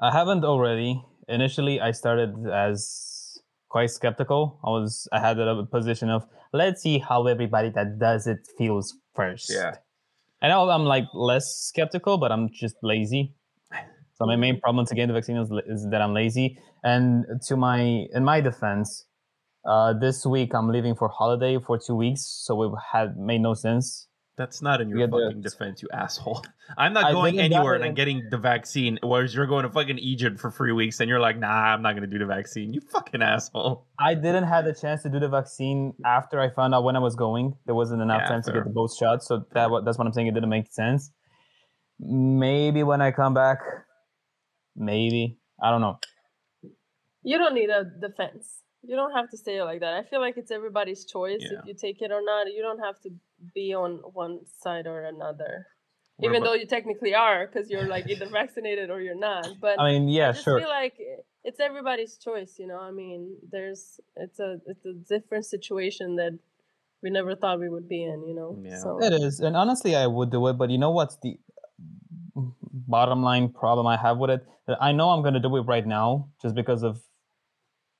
I haven't already. Initially, I started as quite skeptical. I was I had a position of let's see how everybody that does it feels first. Yeah. And now I'm like less skeptical, but I'm just lazy. So my main mm-hmm. problem to getting the vaccine is, is that I'm lazy. And to my in my defense, uh, this week I'm leaving for holiday for two weeks, so it had made no sense. That's not in your Yeah, fucking defense, you asshole. I'm not I going anywhere and. I'm getting the vaccine, whereas you're going to fucking Egypt for three weeks and you're like, nah, I'm not gonna do the vaccine. You fucking asshole. I didn't have the chance to do the vaccine after I found out when I was going. There wasn't enough time to get the both shots, so that that's what I'm saying. It didn't make sense. Maybe when I come back, maybe I don't know. You don't need a defense. You don't have to say it like that. I feel like it's everybody's choice Yeah. if you take it or not. You don't have to be on one side or another. What Even about- though you technically are, because you're like either vaccinated or you're not. But I mean, yeah, I just sure. feel like it's everybody's choice. You know, I mean, there's it's a it's a different situation that we never thought we would be in. You know, Yeah. so It is, and honestly, I would do it. But you know what's the bottom line problem I have with it? That I know I'm going to do it right now just because of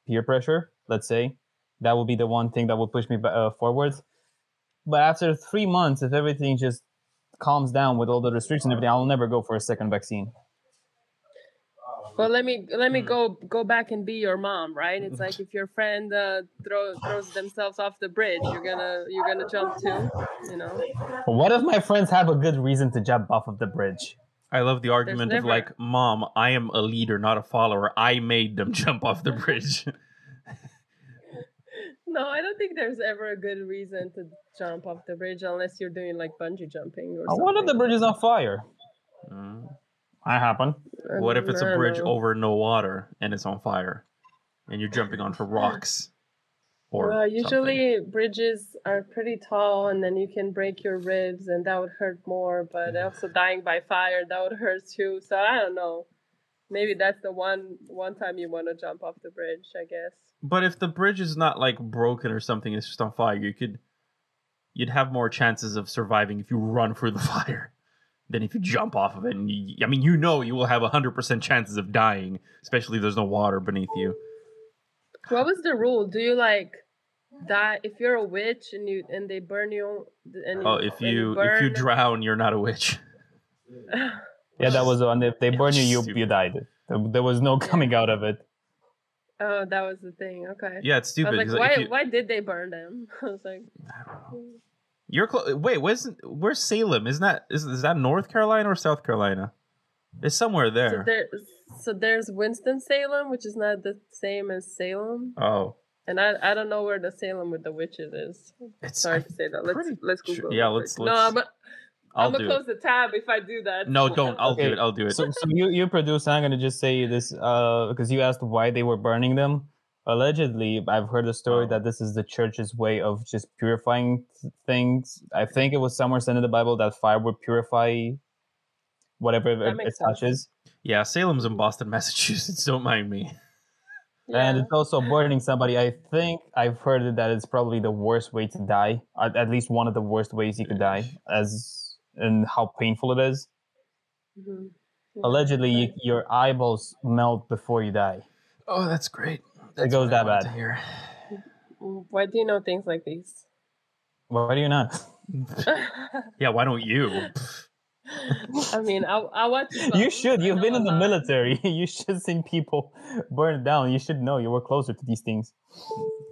peer pressure. Let's say that will be the one thing that will push me uh, forward. But after three months, if everything just calms down with all the restrictions and everything, I'll never go for a second vaccine. Well, let me let me go go back and be your mom, right? It's like if your friend uh, throw, throws themselves off the bridge, you're gonna you're gonna jump too, you know. What if my friends have a good reason to jump off of the bridge? I love the argument of like, Mom, I am a leader, not a follower. I made them jump off the bridge. No, I don't think there's ever a good reason to jump off the bridge unless you're doing like bungee jumping or something. What if the bridge is on fire? Mm. I what if it's a bridge know. over no water and it's on fire, and you're jumping onto rocks? Or Well, something? usually bridges are pretty tall, and then you can break your ribs, and that would hurt more. But mm-hmm. also dying by fire, that would hurt too. So I don't know. Maybe that's the one one time you want to jump off the bridge. I guess. But if the bridge is not like broken or something, it's just on fire, you could you'd have more chances of surviving if you run through the fire than if you jump off of it. And you, I mean, you know, you will have hundred percent chances of dying, especially if there's no water beneath you. What was the rule? Do you like die if you're a witch and you and they burn you? And Oh, if and you if you drown, you're not a witch. Yeah, that was on. If they burn you, you you died. There, there was no coming out of it. oh, that was the thing. Okay. Yeah, it's I stupid. was 'cause like, why? you, Why did they burn them? I was like, you're clo- wait, where's where's Salem? Isn't that is, is that North Carolina or South Carolina? It's somewhere so there. there. So there's Winston Salem, which is not the same as Salem, oh, and I I don't know where the Salem with the witches is. it's Sorry to say that. Let's pretty let's sure- Google. it yeah, let's- quick. let's- No, I'm. a- I'll I'm gonna do it. close the tab if I do that. No, don't. I'll Okay, do it. I'll do it. So, so you you produce. I'm gonna just say this uh, because you asked why they were burning them. Allegedly, I've heard a story Oh. that this is the church's way of just purifying th- things. I think it was somewhere said in the Bible that fire would purify whatever it, That it makes sense. Touches, yeah, Salem's in Boston, Massachusetts. Don't mind me. and it's also burning somebody. I think I've heard that it's probably the worst way to die. At, at least one of the worst ways you could die, as and how painful it is. Mhm. Yeah. Allegedly, you, your eyeballs melt before you die. Oh, that's great. It goes that wanted bad. to hear. Why do you know things like these? Why do you not? Yeah, why don't you? I mean, I, I watch. You should. You've been in the military. You should seen people burn down. You should know. You were closer to these things.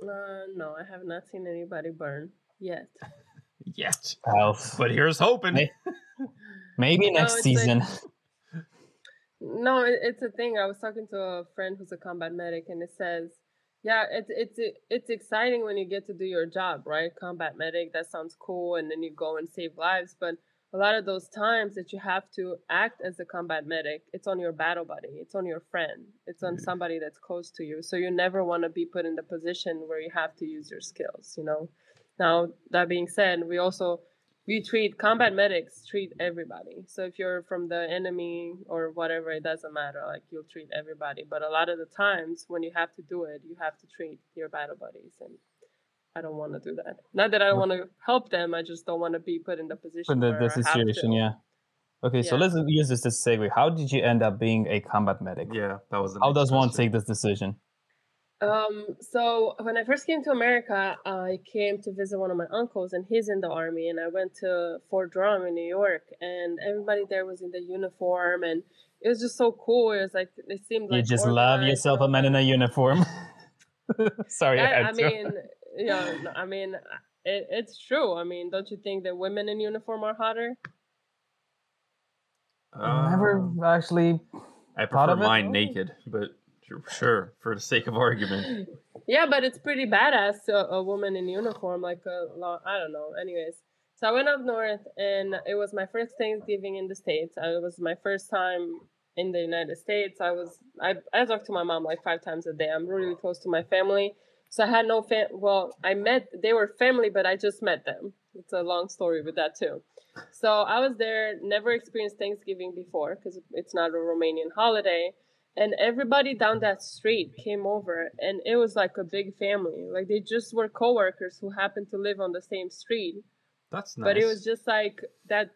Uh, no, I have not seen anybody burn yet. Yet. Alf. But here's hoping. Hey. Maybe No, next it's like- season. No, it, it's a thing. I was talking to a friend who's a combat medic, and it says, yeah, it's it's it's exciting when you get to do your job, right? Combat medic, that sounds cool, and then you go and save lives. But a lot of those times that you have to act as a combat medic, it's on your battle buddy, it's on your friend, it's on mm-hmm. somebody that's close to you. So you never want to be put in the position where you have to use your skills, you know. Now that being said, we also we treat combat medics treat everybody so if you're from the enemy or whatever it doesn't matter like you'll treat everybody but a lot of the times when you have to do it you have to treat your battle buddies and i don't want to do that not that i don't want to help them i just don't want to be put in the position In the, the situation, yeah. Okay, so let's use this as segue. How did you end up being a combat medic? Yeah, that was How next does one take this decision? Um, so when I first came to America, I came to visit one of my uncles, and he's in the army. And I went to Fort Drum in New York, and everybody there was in the uniform, and it was just so cool. It was like it seemed like you just love yourself a man in a uniform. Sorry, I, I, had I to. mean, yeah, no, I mean, it, it's true. I mean, don't you think that women in uniform are hotter? I've never Um, actually. I thought prefer of it. mine naked, but sure, sure, for the sake of argument. Yeah, but it's pretty badass a, a woman in uniform, like a long, I don't know. Anyways, so I went up north, and it was my first Thanksgiving in the states. It was my first time in the United States. I was I I talk to my mom like five times a day. I'm really close to my family, so I had no fam. Well, I met they were family, but I just met them. It's a long story with that too. So I was there, never experienced Thanksgiving before because it's not a Romanian holiday and everybody down that street came over and it was like a big family like they just were coworkers who happened to live on the same street That's nice. but it was just like that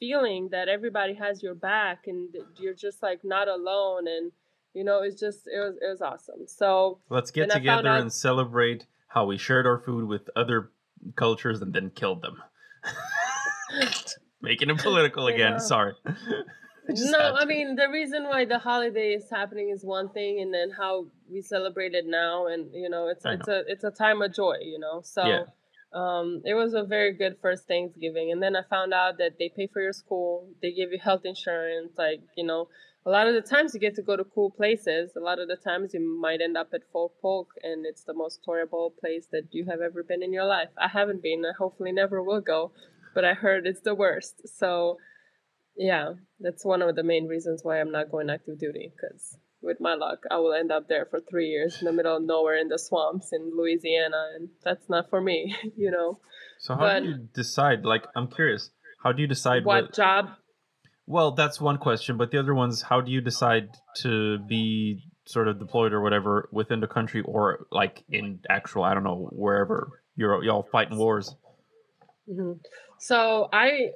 feeling that everybody has your back and you're just like not alone and you know it's just it was it was awesome so Let's get and together out- and celebrate how we shared our food with other cultures and then killed them. Making it political again. Yeah. Sorry. I no i mean the reason why the holiday is happening is one thing and then how we celebrate it now and you know it's I it's a it's a time of joy you know so Yeah. um it was a very good first thanksgiving and then i found out that they pay for your school they give you health insurance like you know a lot of the times you get to go to cool places a lot of the times you might end up at fort polk and it's the most horrible place that you have ever been in your life i haven't been i hopefully never will go but i heard it's the worst so yeah, that's one of the main reasons why I'm not going active duty because with my luck, I will end up there for three years in the middle of nowhere in the swamps in Louisiana, and that's not for me, you know. So how but- do you decide? Like, I'm curious. How do you decide What what? job? Well, that's one question, but the other one's how do you decide to be sort of deployed or whatever within the country or like in actual, I don't know, wherever you're y'all fighting wars. hmm So I,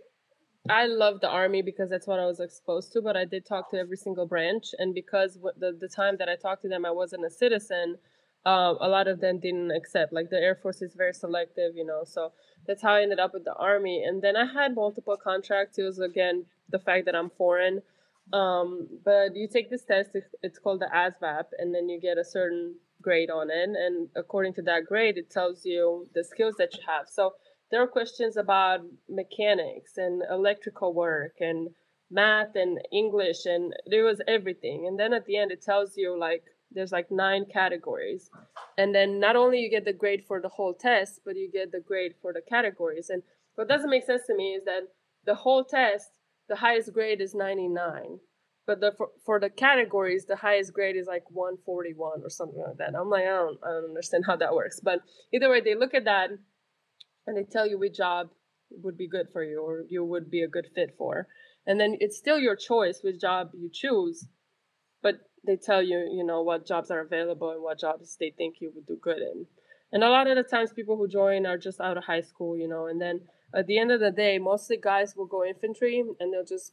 I love the army because that's what I was exposed to. But I did talk to every single branch, and because the the time that I talked to them, I wasn't a citizen. Uh, a lot of them didn't accept. Like the Air Force is very selective, you know. So that's how I ended up with the army. And then I had multiple contracts. It was again the fact that I'm foreign. Um, but you take this test. It's called the ASVAB, and then you get a certain grade on it. And according to that grade, it tells you the skills that you have. So there are questions about mechanics and electrical work and math and English, and there was everything. And then at the end, it tells you like there's like nine categories, and then not only you get the grade for the whole test, but you get the grade for the categories. And what doesn't make sense to me is that the whole test, the highest grade is 99. But the for, for the categories, the highest grade is like 141 or something like that. I'm like, I don't, I don't understand how that works. But either way, they look at that and they tell you which job would be good for you or you would be a good fit for. And then it's still your choice which job you choose, but they tell you, you know, what jobs are available and what jobs they think you would do good in. And a lot of the times people who join are just out of high school, you know, and then at the end of the day, mostly guys will go infantry and they'll just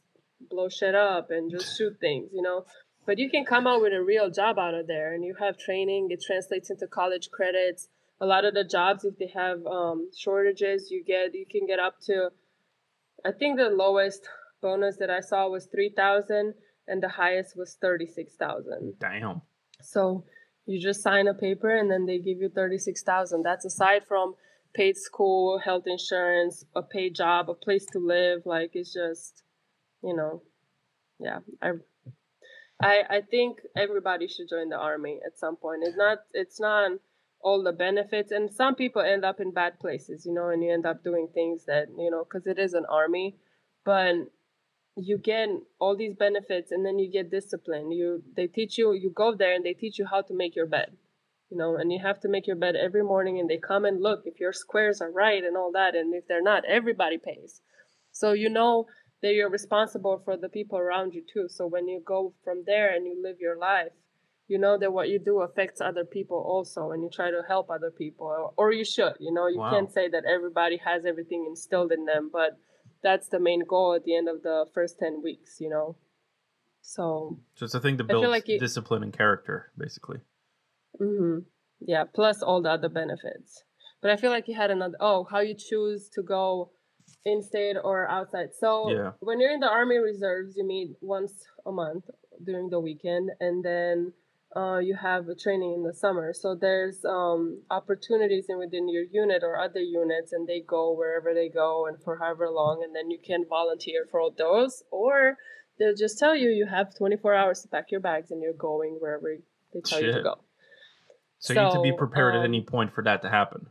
blow shit up and just shoot things, you know. but you can come out with a real job out of there and you have training it translates into college credits a lot of the jobs if they have um, shortages you get you can get up to i think the lowest bonus that i saw was 3000 and the highest was 36000 Damn. so you just sign a paper and then they give you 36000 that's aside from paid school health insurance a paid job a place to live like it's just you know yeah i I, I think everybody should join the army at some point. It's not it's not all the benefits, and some people end up in bad places, you know, and you end up doing things that you know because it is an army, but you get all these benefits, and then you get discipline. You they teach you you go there and they teach you how to make your bed, you know, and you have to make your bed every morning, and they come and look if your squares are right and all that, and if they're not, everybody pays. So you know that you're responsible for the people around you too. So when you go from there and you live your life, you know that what you do affects other people also, and you try to help other people, or, or you should. You know, you Wow. can't say that everybody has everything instilled in them, but that's the main goal at the end of the first 10 weeks, you know. So, So it's a thing to build like you- discipline and character, basically. Hmm yeah, plus all the other benefits. But I feel like you had another, oh, how you choose to go in state or outside. So Yeah. when you're in the Army Reserves, you meet once a month during the weekend, and then uh, you have a training in the summer. So there's um, opportunities in within your unit or other units, and they go wherever they go and for however long, and then you can volunteer for all those, or they'll just tell you you have 24 hours to pack your bags and you're going wherever they tell you to go. So, you need to be So, prepared at um, any point for that to happen.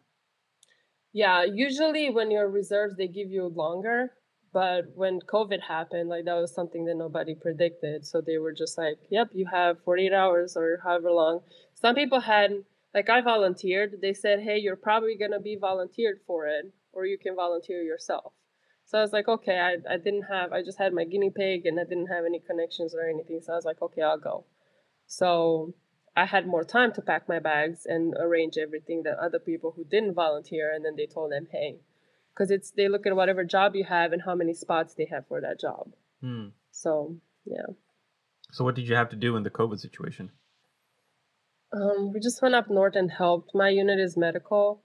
Yeah, usually when you're reserves, they give you longer. But when COVID happened, like that was something that nobody predicted. So they were just like, yep, you have 48 hours or however long. Some people had, like I volunteered, they said, hey, you're probably going to be volunteered for it, or you can volunteer yourself. So I was like, okay, I, I didn't have, I just had my guinea pig and I didn't have any connections or anything. So I was like, okay, I'll go. So I had more time to pack my bags and arrange everything than other people who didn't volunteer. And then they told them, hey, because it's they look at whatever job you have and how many spots they have for that job. Hmm. So yeah, So what did you have to do in the COVID situation? um, we just went up north and helped. My unit is medical,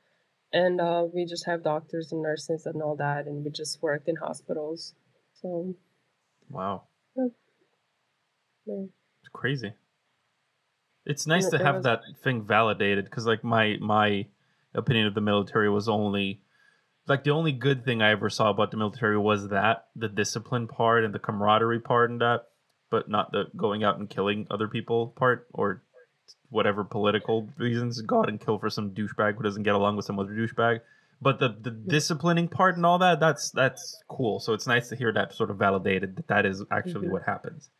and uh, we just have doctors and nurses and all that, and we just worked in hospitals. So Wow. yeah. It's crazy. It's nice Yeah, to have was- that thing validated because, like, my my opinion of the military was only like the only good thing I ever saw about the military was that the discipline part and the camaraderie part and that, but not the going out and killing other people part or whatever political reasons. Go out and kill for some douchebag who doesn't get along with some other douchebag. But the the disciplining part and all that that's that's cool. So it's nice to hear that sort of validated that that is actually Mhm. what happens.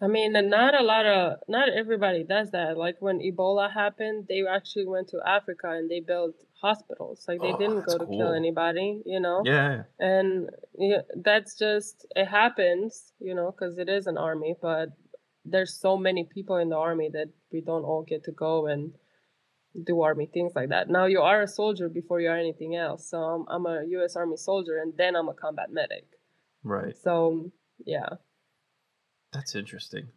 I mean, not a lot of, not everybody does that. Like when Ebola happened, they actually went to Africa and they built hospitals. Like they Oh, didn't go to cool. kill anybody, you know? Yeah. And yeah, that's just, it happens, you know, because it is an army, but there's so many people in the army that we don't all get to go and do army things like that. Now you are a soldier before you are anything else. So I'm, I'm a U.S. Army soldier and then I'm a combat medic. Right. So yeah. That's interesting.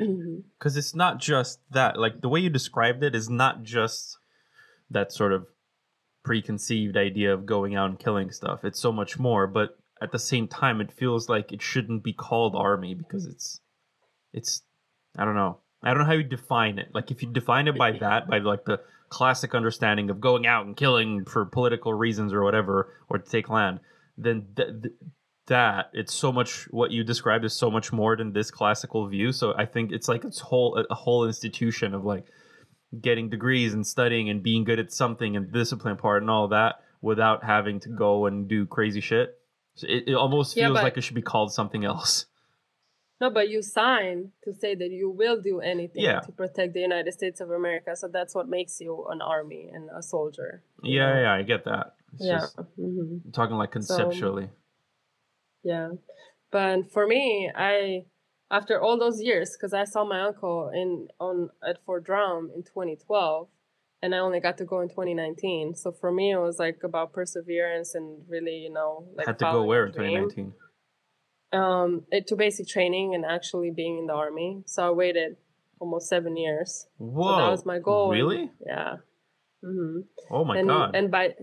Mm-hmm. Because it's not just that. Like the way you described it is not just that sort of preconceived idea of going out and killing stuff. It's so much more. But at the same time, it feels like it shouldn't be called army because it's, it's, I don't know. I don't know how you define it. Like if you define it by that, by like the classic understanding of going out and killing for political reasons or whatever, or to take land, then th- th- that it's so much what you described is so much more than this classical view. So I think it's like it's whole a whole institution of like getting degrees and studying and being good at something and discipline part and all that without having to go and do crazy shit. So it, it almost Yeah, feels but- like it should be called something else. No, but you sign to say that you will do anything Yeah. to protect the United States of America. So that's what makes you an army and a soldier. Yeah, know? yeah, I get that. It's yeah. hmm I'm talking like conceptually. Yeah. But for me, I after all those years, because I saw my uncle in on at Fort Drum in 2012, and I only got to go in 2019. So for me, it was like about perseverance and really, you know, like Had to go where in 2019? um, it, to basic training and actually being in the army. So I waited almost seven years. Whoa. So that was my goal. Really? yeah. hmm Oh my and god. and by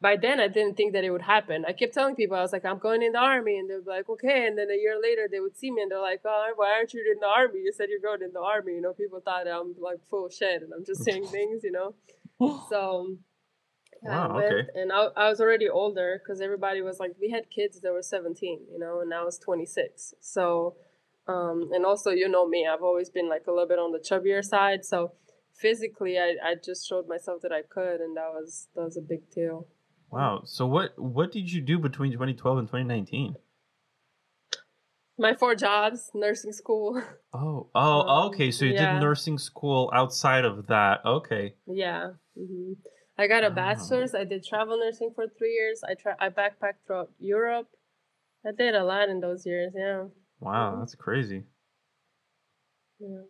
by then I didn't think that it would happen. I kept telling people I was like, I'm going in the army, and they'd be like, okay. And then a year later, they would see me and they're like, oh, why aren't you in the army? You said you're going in the army. You know, people thought I'm like full of shit, and I'm just saying things, you know. So. yeah, I went, okay. And I, I was already older because everybody was like, we had kids that were 17, you know, and I was 26. So, um, and also, you know me, I've always been like a little bit on the chubbier side. So, physically, I, I just showed myself that I could, and that was that was a big deal. Wow. So what what did you do between 2012 and 2019? My four jobs, nursing school. Oh, oh, Um, okay. So you yeah. did nursing school outside of that. Okay. yeah. hmm I got a bachelor's. I did travel nursing for three years. I tra- I backpacked throughout Europe. I did a lot in those years. Yeah. Wow, that's crazy. yeah.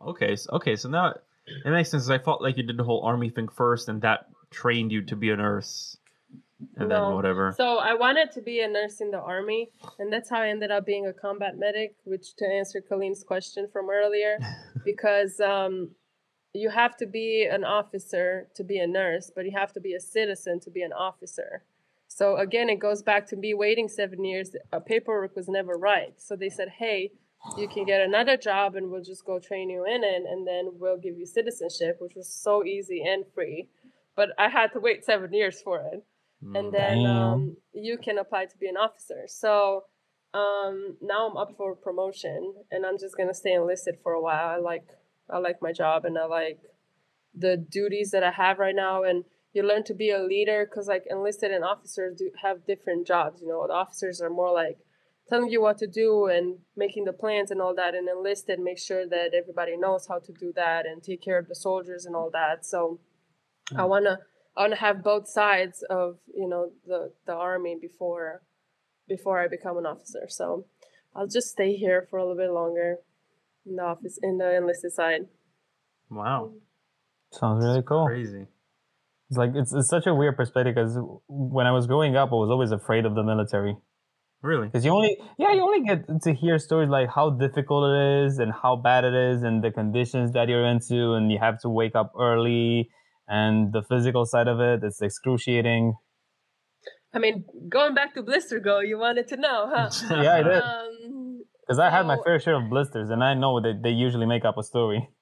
Okay, so, okay. So now it makes sense. I felt like you did the whole army thing first, and that trained you to be a nurse, and then whatever. So I wanted to be a nurse in the army, and that's how I ended up being a combat medic. Which, to answer Colleen's question from earlier, because um, you have to be an officer to be a nurse, but you have to be a citizen to be an officer. So again, it goes back to me waiting seven years. Uh, paperwork was never right, so they said, "Hey, you can get another job, and we'll just go train you in it, and then we'll give you citizenship," which was so easy and free. But I had to wait seven years for it and Mm. then um, you can apply to be an officer. So um, now I'm up for promotion, and I'm just gonna stay enlisted for a while. I like I like my job, and I like the duties that I have right now. And you learn to be a leader because like enlisted and officers do have different jobs. You know, the officers are more like telling you what to do and making the plans and all that, and enlisted make sure that everybody knows how to do that and take care of the soldiers and all that. So Mm. I wanna I want to have both sides of you know the the army before before I become an officer. So I'll just stay here for a little bit longer in the office in the enlisted side. Wow, Sounds really cool. crazy. It's like it's, it's such a weird perspective because when I was growing up, I was always afraid of the military Really? because you only yeah you only get to hear stories like how difficult it is and how bad it is and the conditions that you're into and you have to wake up early and the physical side of it it's excruciating. I mean, going back to Blister Go, you wanted to know, huh? Yeah, I did um, because I had my fair share of blisters and I know that they usually make up a story.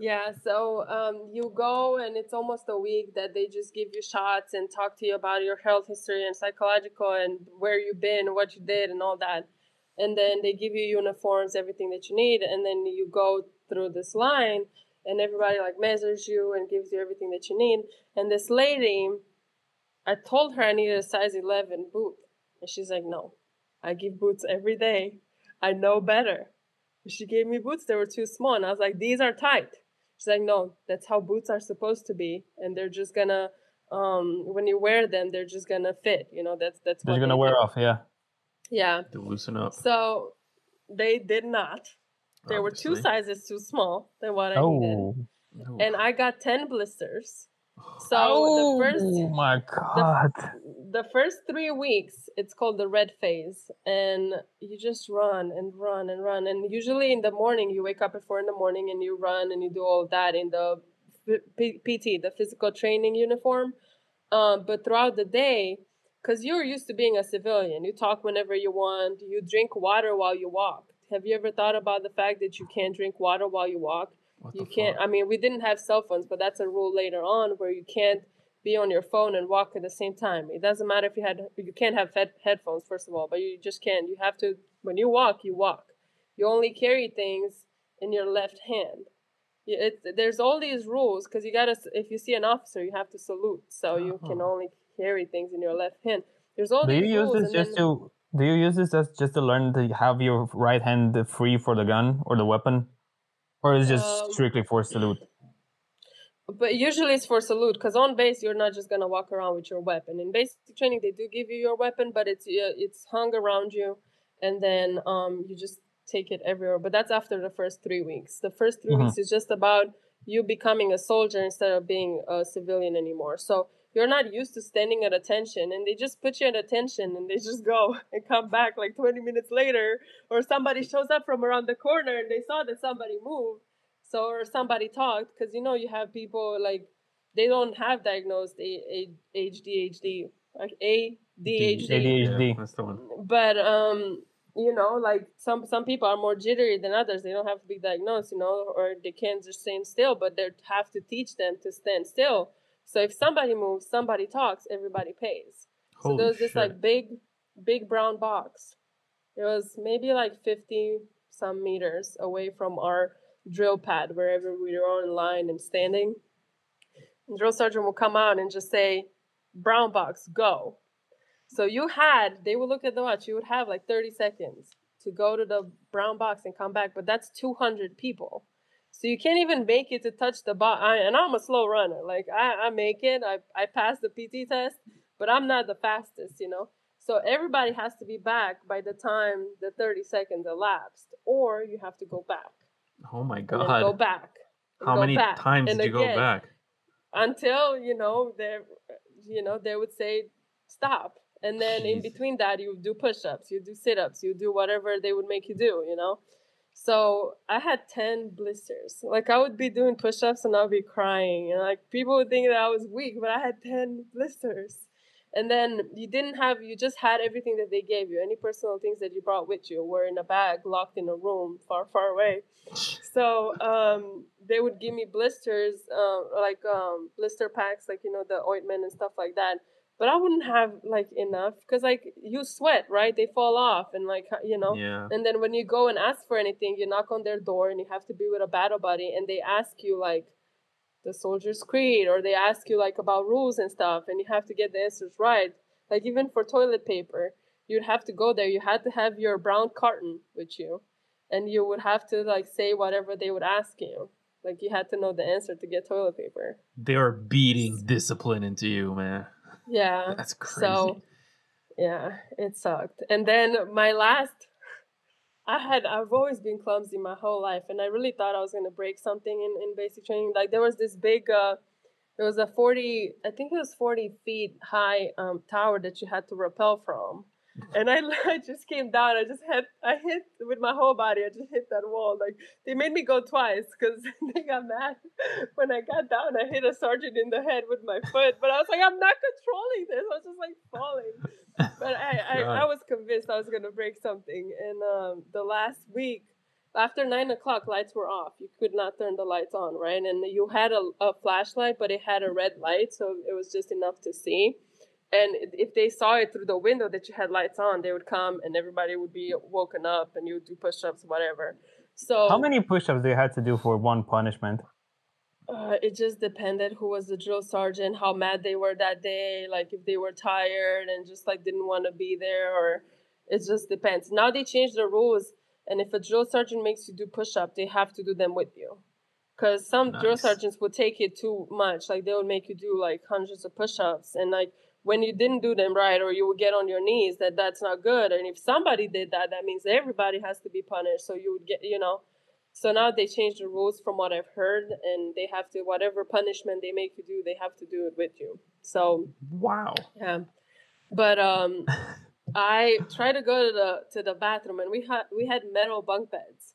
Yeah, so um, you go and it's almost a week that they just give you shots and talk to you about your health history and psychological and where you've been, what you did, and all that. And then they give you uniforms, everything that you need, and then you go through this line and everybody like measures you and gives you everything that you need. And this lady, I told her I needed a size 11 boot. And she's like, no, I give boots every day. I know better. She gave me boots that were too small. And I was like, these are tight. She's like, no, that's how boots are supposed to be, and they're just gonna, um, when you wear them, they're just gonna fit. You know, that's that's They're what gonna they wear do. off, yeah. Yeah. To loosen up. So they did not. There were two sizes too small than what I needed, Oh, Ooh. and I got ten blisters. So oh the first oh my god! the first three weeks it's called the red phase and you just run and run and run and usually in the morning you wake up at four in the morning and you run and you do all that in the P- pt the physical training uniform um, but throughout the day because you're used to being a civilian you talk whenever you want you drink water while you walk have you ever thought about the fact that you can't drink water while you walk What you can't fuck? i mean we didn't have cell phones but that's a rule later on where you can't be on your phone and walk at the same time it doesn't matter if you had you can't have head, headphones first of all but you just can't you have to when you walk you walk you only carry things in your left hand it, there's all these rules because you gotta if you see an officer you have to salute so you can Oh. only carry things in your left hand there's all Do these you use rules this just then- to? Do you use this as just to learn to have your right hand free for the gun or the weapon, or is it just Um, strictly for salute? But usually it's for salute because on base you're not just gonna walk around with your weapon. In basic training they do give you your weapon, but it's it's hung around you, and then um you just take it everywhere. But that's after the first three weeks. The first 3 Mhm. weeks is just about you becoming a soldier instead of being a civilian anymore. So you're not used to standing at attention and they just put you at attention and they just go and come back like 20 minutes later or somebody shows up from around the corner and they saw that somebody moved so or somebody talked because you know you have people like they don't have diagnosed a- a- ADHD like ADHD ADHD. That's the one. but um you know like some some people are more jittery than others they don't have to be diagnosed you know or they can't just stand still but they have to teach them to stand still so if somebody moves somebody talks everybody pays so there was this shit. like big big brown box it was maybe like 50 some meters away from our drill pad wherever we were in line and standing and drill sergeant will come out and just say brown box go so you had, they would look at the watch, you would have like 30 seconds to go to the brown box and come back, but that's 200 people. So you can't even make it to touch the box. And I'm a slow runner. Like I, I make it, I, I pass the PT test, but I'm not the fastest, you know? So everybody has to be back by the time the 30 seconds elapsed, or you have to go back. oh my god. go back. How go many back, times and did you go back? until you know they you know they would say stop and then in between that you do push-ups you do sit-ups you do whatever they would make you do you know so i had 10 blisters. Like i would be doing push-ups and i'd be crying. And like people would think that i was weak but i had 10 blisters. And then you didn't have you just had everything that they gave you. Any personal things that you brought with you were in a bag locked in a room far far away. So um, they would give me blisters, uh, like um, blister packs, like you know the ointment and stuff like that. But I wouldn't have like enough because like you sweat, right? They fall off, and like you know. Yeah. And then when you go and ask for anything, you knock on their door, and you have to be with a battle buddy, and they ask you like the soldier's creed, or they ask you like about rules and stuff, and you have to get the answers right. Like even for toilet paper, you'd have to go there. You had to have your brown carton with you and you would have to like say whatever they would ask you. Like you had to know the answer to get toilet paper. They were beating discipline into you, man. Yeah. That's crazy. So yeah, it sucked. And then my last I had I've always been clumsy my whole life and I really thought I was gonna break something in, in basic training. Like there was this big uh it was a forty I think it was forty feet high um tower that you had to rappel from. And I, I just came down. I just hit, I hit with my whole body. I just hit that wall. Like they made me go twice because they got mad. When I got down, I hit a sergeant in the head with my foot. But I was like, I'm not controlling this. I was just like falling. But I, I, I was convinced I was gonna break something. And um, the last week, after nine o'clock, lights were off. You could not turn the lights on, right? And you had a, a flashlight, but it had a red light, so it was just enough to see. And if they saw it through the window that you had lights on, they would come and everybody would be woken up and you would do push ups, whatever. So How many push-ups do you have to do for one punishment? Uh, it just depended who was the drill sergeant, how mad they were that day, like if they were tired and just like didn't want to be there, or it just depends. Now they changed the rules, and if a drill sergeant makes you do push up, they have to do them with you. Because some drill sergeants would take it too much, like they would make you do like hundreds of push ups, and like when you didn't do them right, or you would get on your knees, that that's not good. And if somebody did that, that means everybody has to be punished. So you would get, you know. So now they changed the rules from what I've heard, and they have to whatever punishment they make you do, they have to do it with you. So Wow. yeah, but um, I tried to go to the to the bathroom, and we had we had metal bunk beds,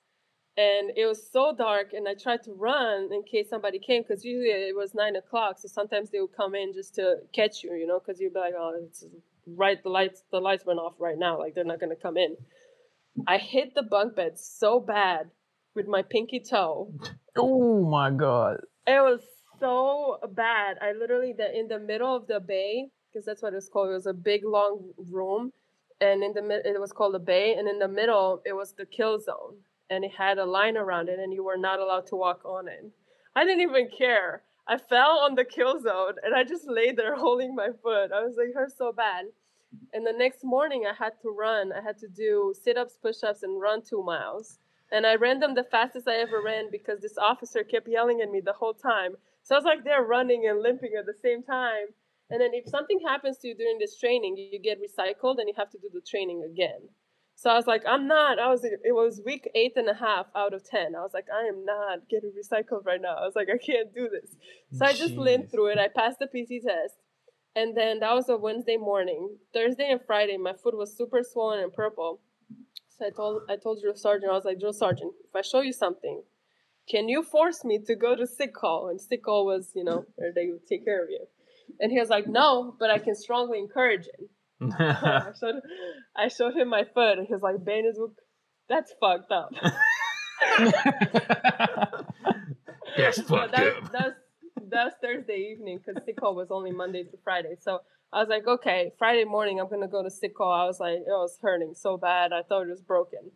and it was so dark, and I tried to run in case somebody came, because usually it was nine o'clock, so sometimes they would come in just to catch you, you know, because you'd be like, oh, it's right, the lights the lights went off right now, like they're not gonna come in. I hit the bunk bed so bad with my pinky toe Oh my god. it was so bad. I literally the in the middle of the bay because that's what it was called. It was a big long room, and in the mid it was called a bay, and in the middle it was the kill zone, and it had a line around it, and you were not allowed to walk on it. I didn't even care. I fell on the kill zone, and I just lay there holding my foot. I was like, hurt so bad. And the next morning, I had to run. I had to do sit ups, push ups, and run two miles. And I ran them the fastest I ever ran because this officer kept yelling at me the whole time. So I was like they're running and limping at the same time. And then if something happens to you during this training, you get recycled and you have to do the training again. So I was like, I'm not. I was. It was week eight and a half out of ten. I was like, I am not getting recycled right now. I was like, I can't do this. So I just limped through it. I passed the PT test. And then that was a Wednesday morning. Thursday and Friday, my foot was super swollen and purple. So I told I told drill sergeant, I was like, drill sergeant, if I show you something, can you force me to go to sick call? And sick call was, you know, where they would take care of you. And he was like, no, but I can strongly encourage it. I showed I showed him my foot, and he was like, Benazuk, that's fucked up. That's fucked that, up. that's that's Thursday evening because sick call was only Monday to Friday. So I was like, okay, Friday morning I'm gonna go to sick call. I was like, it was hurting so bad. I thought it was broken.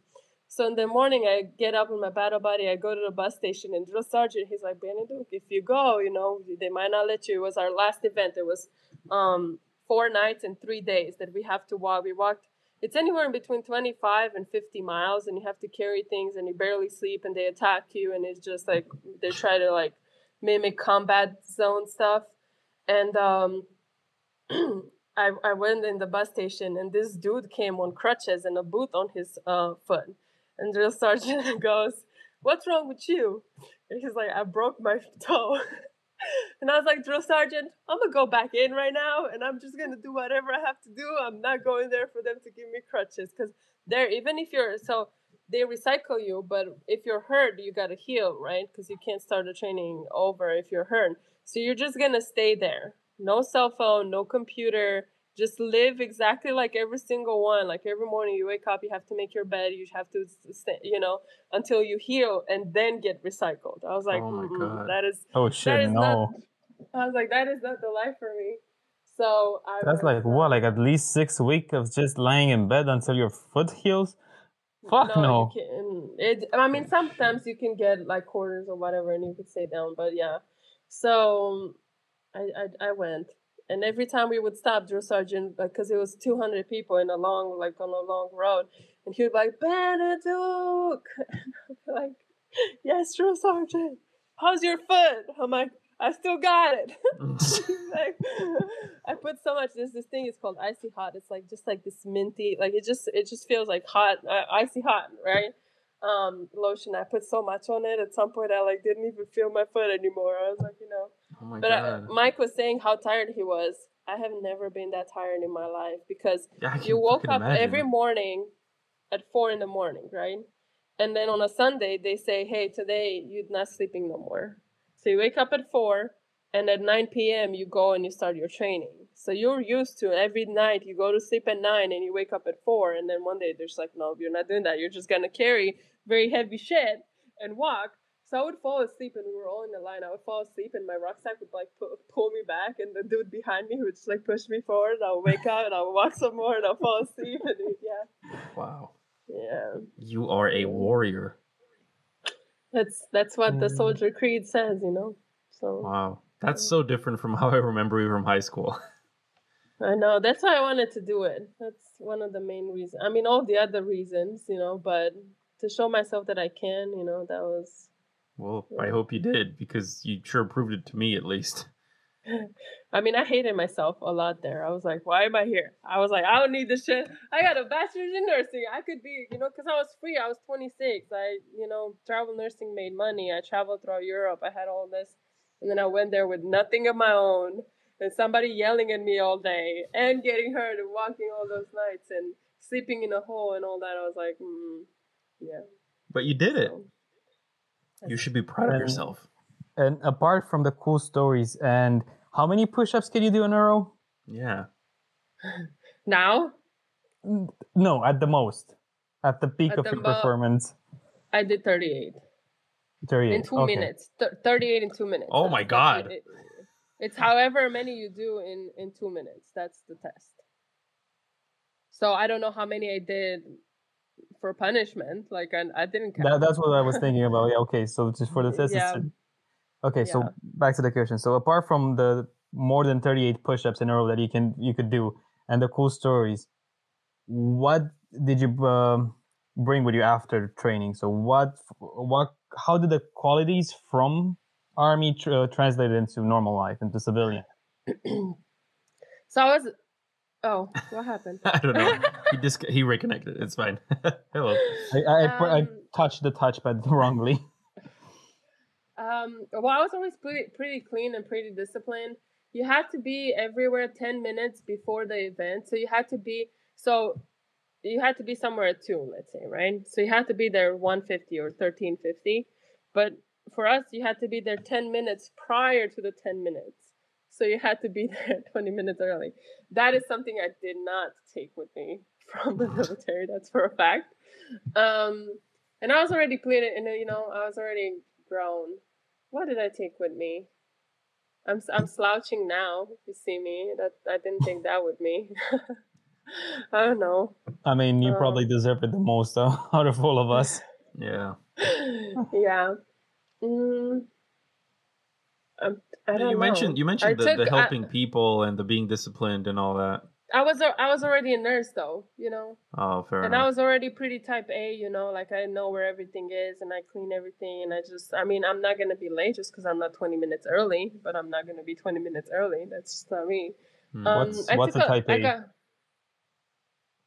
So in the morning I get up in my battle body. I go to the bus station and drill sergeant. He's like, Benedict, if you go, you know, they might not let you. It was our last event. It was um, four nights and three days that we have to walk. We walked. It's anywhere in between 25 and 50 miles, and you have to carry things, and you barely sleep, and they attack you, and it's just like they try to like mimic combat zone stuff. And um, I I went in the bus station, and this dude came on crutches and a boot on his uh, foot, and drill sergeant goes, "What's wrong with you?" And he's like, "I broke my toe." And I was like, drill sergeant, I'm gonna go back in right now, and I'm just gonna do whatever I have to do. I'm not going there for them to give me crutches, because they're even if you're so they recycle you, but if you're hurt, you gotta heal, right? Because you can't start the training over if you're hurt. So you're just gonna stay there. No cell phone, no computer. Just live exactly like every single one. Like every morning you wake up, you have to make your bed. You have to, stay, you know, until you heal and then get recycled. I was like, Oh my "Mm-mm, God. that is oh shit, is no. not. I was like, that is not the life for me. So I That's like what, like at least six weeks of just lying in bed until your foot heals? Fuck no. Can, it, I mean, sometimes you can get like quarters or whatever, and you could stay down. But yeah, so I I, I went, and every time we would stop, drill sergeant, because it was two hundred people in a long like on a long road, and he would be like Benedict, like, yes, drill sergeant, how's your foot? I'm like, I still got it. like, I put so much. This this thing is called icy hot. It's like just like this minty, like it just it just feels like hot, uh, icy hot, right? Um, lotion. I put so much on it. At some point, I like didn't even feel my foot anymore. I was like, you know. Oh But I. Mike was saying how tired he was. I have never been that tired in my life because yeah, you woke up imagine. every morning at four in the morning, right? And then on a Sunday they say, "Hey, today you're not sleeping no more." So you wake up at four, and at nine p.m. you go and you start your training. So you're used to every night you go to sleep at nine and you wake up at four, and then one day there's like, "No, you're not doing that. You're just gonna carry very heavy shit and walk." So I would fall asleep, and we were all in the line. I would fall asleep, and my rucksack would like pu- pull me back, and the dude behind me would just like push me forward. And I would wake up, and I would walk some more, and I'll fall asleep. And yeah, Wow. yeah, You are a warrior. that's that's what the Mm. soldier creed says, you know. So Wow. That's so different from how I remember you from high school. I know that's why I wanted to do it. That's one of the main reasons. I mean, all the other reasons, you know, but to show myself that I can, you know, that was Well, I hope you did because you sure proved it to me at least. I mean, I hated myself a lot there. I was like, why am I here? I was like, I don't need this shit. I got a bachelor's in nursing. I could be, you know, because I was free. I was 26. I, you know, travel nursing made money. I traveled throughout Europe. I had all this. And then I went there with nothing of my own and somebody yelling at me all day and getting hurt and walking all those nights and sleeping in a hole and all that. I was like, mm, yeah. But you did it. So, You should be proud of yourself. And apart from the cool stories, and how many push-ups can you do in a row? Yeah. now No, at the most, at the peak At of the your mo- performance. I did 38 38. in two okay. minutes. Th- 38 in two minutes. Oh my That's- God. it- it's however many you do in in two minutes. That's the test. So I don't know how many I did for punishment. Like I, I didn't count. That, that's what I was thinking about. Yeah, okay. So just for the test. Yeah. Okay, so back to the question. So apart from the more than 38 push-ups in a row that you can you could do and the cool stories, what did you um, bring with you after training? So what what how did the qualities from army tr- uh, translate into normal life into civilian? so I was. Oh, what happened? I don't know. he dis- he reconnected. It's fine. Hello. I I, I, I Um, touched the touchpad wrongly. Um, well, I was always pretty, pretty clean and pretty disciplined. you had to be everywhere 10 minutes before the event. So you had to be so you had to be somewhere at 2, let's say, right? So you had to be there 150 or 1350. But for us, you had to be there 10 minutes prior to the 10 minutes. So you had to be there 20 minutes early. That is something I did not take with me from the military, that's for a fact. Um, and I was already clean, and you know, I was already grown. What did I take with me? I'm I'm slouching now. You see me. That I didn't take that with me. I don't know. I mean, you um, probably deserve it the most uh, out of all of us. Yeah. yeah. Mm, um, I don't you know. mentioned you mentioned the, took, the helping I, people and the being disciplined and all that. I was I was already a nurse though, you know. Oh, fair and enough. I was already pretty type A, you know, like I know where everything is and I clean everything and I just I mean I'm not gonna be late just because I'm not 20 minutes early, but I'm not gonna be 20 minutes early. That's just not me. Hmm. Um, what's what's a type A? Got,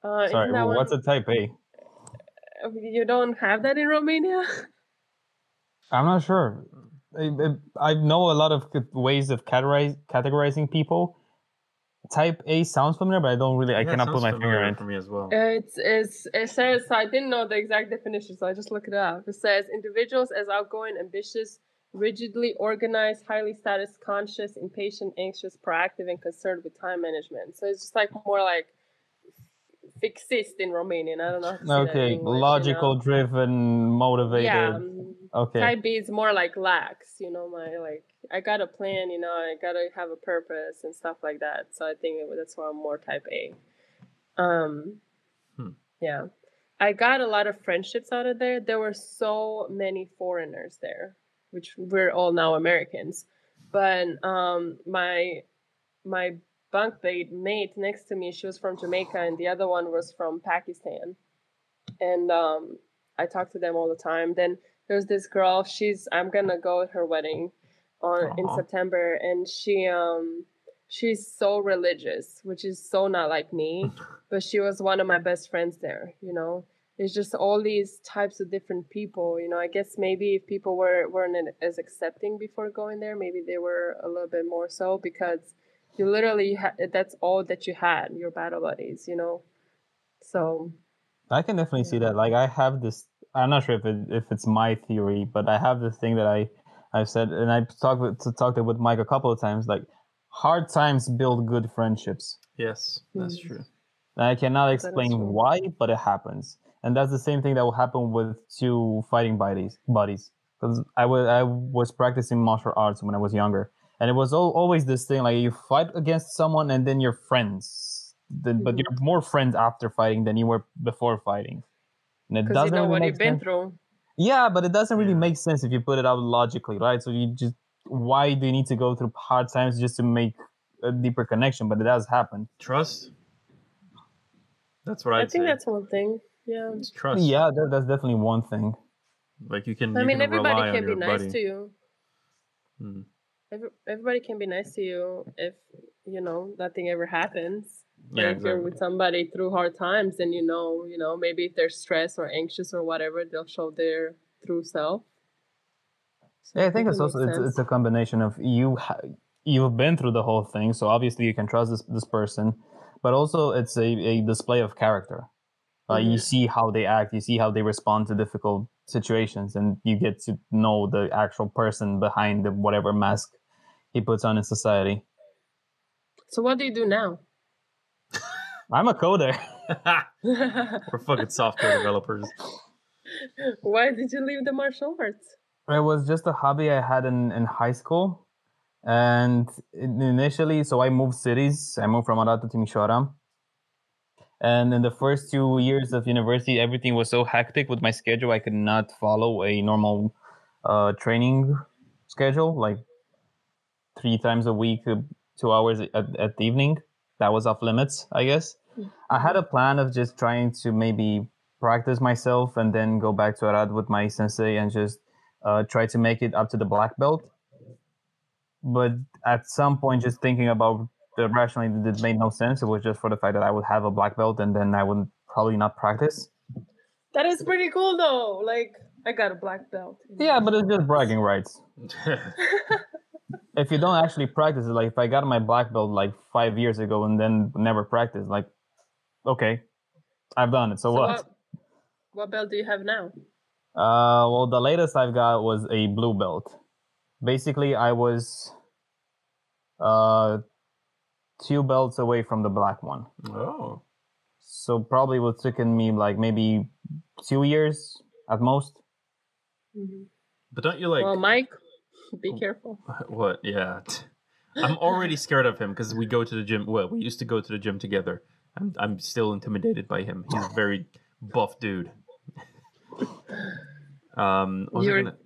uh, Sorry, what's a type A? You don't have that in Romania. I'm not sure. I, I know a lot of ways of categorize, categorizing people type A sounds familiar, but I don't really. I yeah, cannot put my finger in. For me as well. It's, it's it says I didn't know the exact definition, so I just look it up. It says individuals as outgoing, ambitious, rigidly organized, highly status conscious, impatient, anxious, proactive, and concerned with time management. So it's just like more like fixist in Romanian. I don't know. okay, English, logical, you know? driven, motivated. Yeah. Um, okay. Type B is more like lax. You know, my like I got a plan. You know, I gotta have a purpose and stuff like that. So I think that's why I'm more Type A. Um, hmm. yeah. I got a lot of friendships out of there. There were so many foreigners there, which we're all now Americans. But um, my my bunkmate mate next to me, she was from Jamaica, and the other one was from Pakistan. And um, I talk to them all the time. Then there's this girl. She's I'm gonna go at her wedding on in September, and she um she's so religious, which is so not like me. but she was one of my best friends there. You know, it's just all these types of different people. You know, I guess maybe if people were weren't as accepting before going there, maybe they were a little bit more so because you literally ha- that's all that you had your battle buddies you know? So i can definitely yeah. see that. Like i have this i'm not sure if it, if it's my theory but i have this thing that i i've said and i've talked with to talked with mike a couple of times like hard times build good friendships. Yes that's mm. true. And i cannot explain why but it happens. And that's the same thing that will happen with two fighting buddies buddies. Because I was I was practicing martial arts when I was younger, and it was all, always this thing like you fight against someone and then you're friends then, but mm-hmm. you're more friends after fighting than you were before fighting. And it doesn't you know really what you've been through. Yeah but it doesn't really make sense if you put it out logically right? So you just why do you need to go through hard times just to make a deeper connection? But it does happen. Trust? That's what I'd i think say. that's one thing. Yeah. It's trust. Yeah that, that's definitely one thing. Like you can i you mean can everybody can be nice buddy. to you. Hmm every, everybody can be nice to you if you know nothing ever happens. Yeah, if exactly. you're with somebody through hard times, then you know, you know, maybe if they're stressed or anxious or whatever, they'll show their true self. So yeah, I think it's also it's, it's, a combination of you ha- you've been through the whole thing, so obviously you can trust this this person, but also it's a, a display of character. Uh, mm-hmm. You see how they act, you see how they respond to difficult situations, and you get to know the actual person behind the whatever mask he puts on in society. So what do you do now? I'm a coder. We're fucking software developers. Why did you leave the martial arts? It was just a hobby I had in, in high school. And initially, so I moved cities. I moved from Arad to Timișoara. And in the first two years of university, everything was so hectic with my schedule, I could not follow a normal uh, training schedule. Like three times a week, uh, two hours at, at the evening. That was off limits, I guess. Mm-hmm. I had a plan of just trying to maybe practice myself and then go back to Arad with my sensei and just uh, try to make it up to the black belt. But at some point, just thinking about the rationally, it made no sense. It was just for the fact that I would have a black belt and then I would probably not practice. That is pretty cool, though. Like, I got a black belt. Yeah, but it's just bragging rights. if you don't actually practice it, like if I got my black belt like five years ago and then never practiced, like, okay, I've done it. So, So what? what? What belt do you have now? Uh, well, the latest I've got was a blue belt. Basically, I was uh two belts away from the black one. Oh. So probably would taken me like maybe two years at most. But don't you like well, Mike, be careful. what? Yeah. I'm already scared of him because we go to the gym. Well, we used to go to the gym together. I'm I'm still intimidated by him. He's a very buff dude. um, was You're- gonna-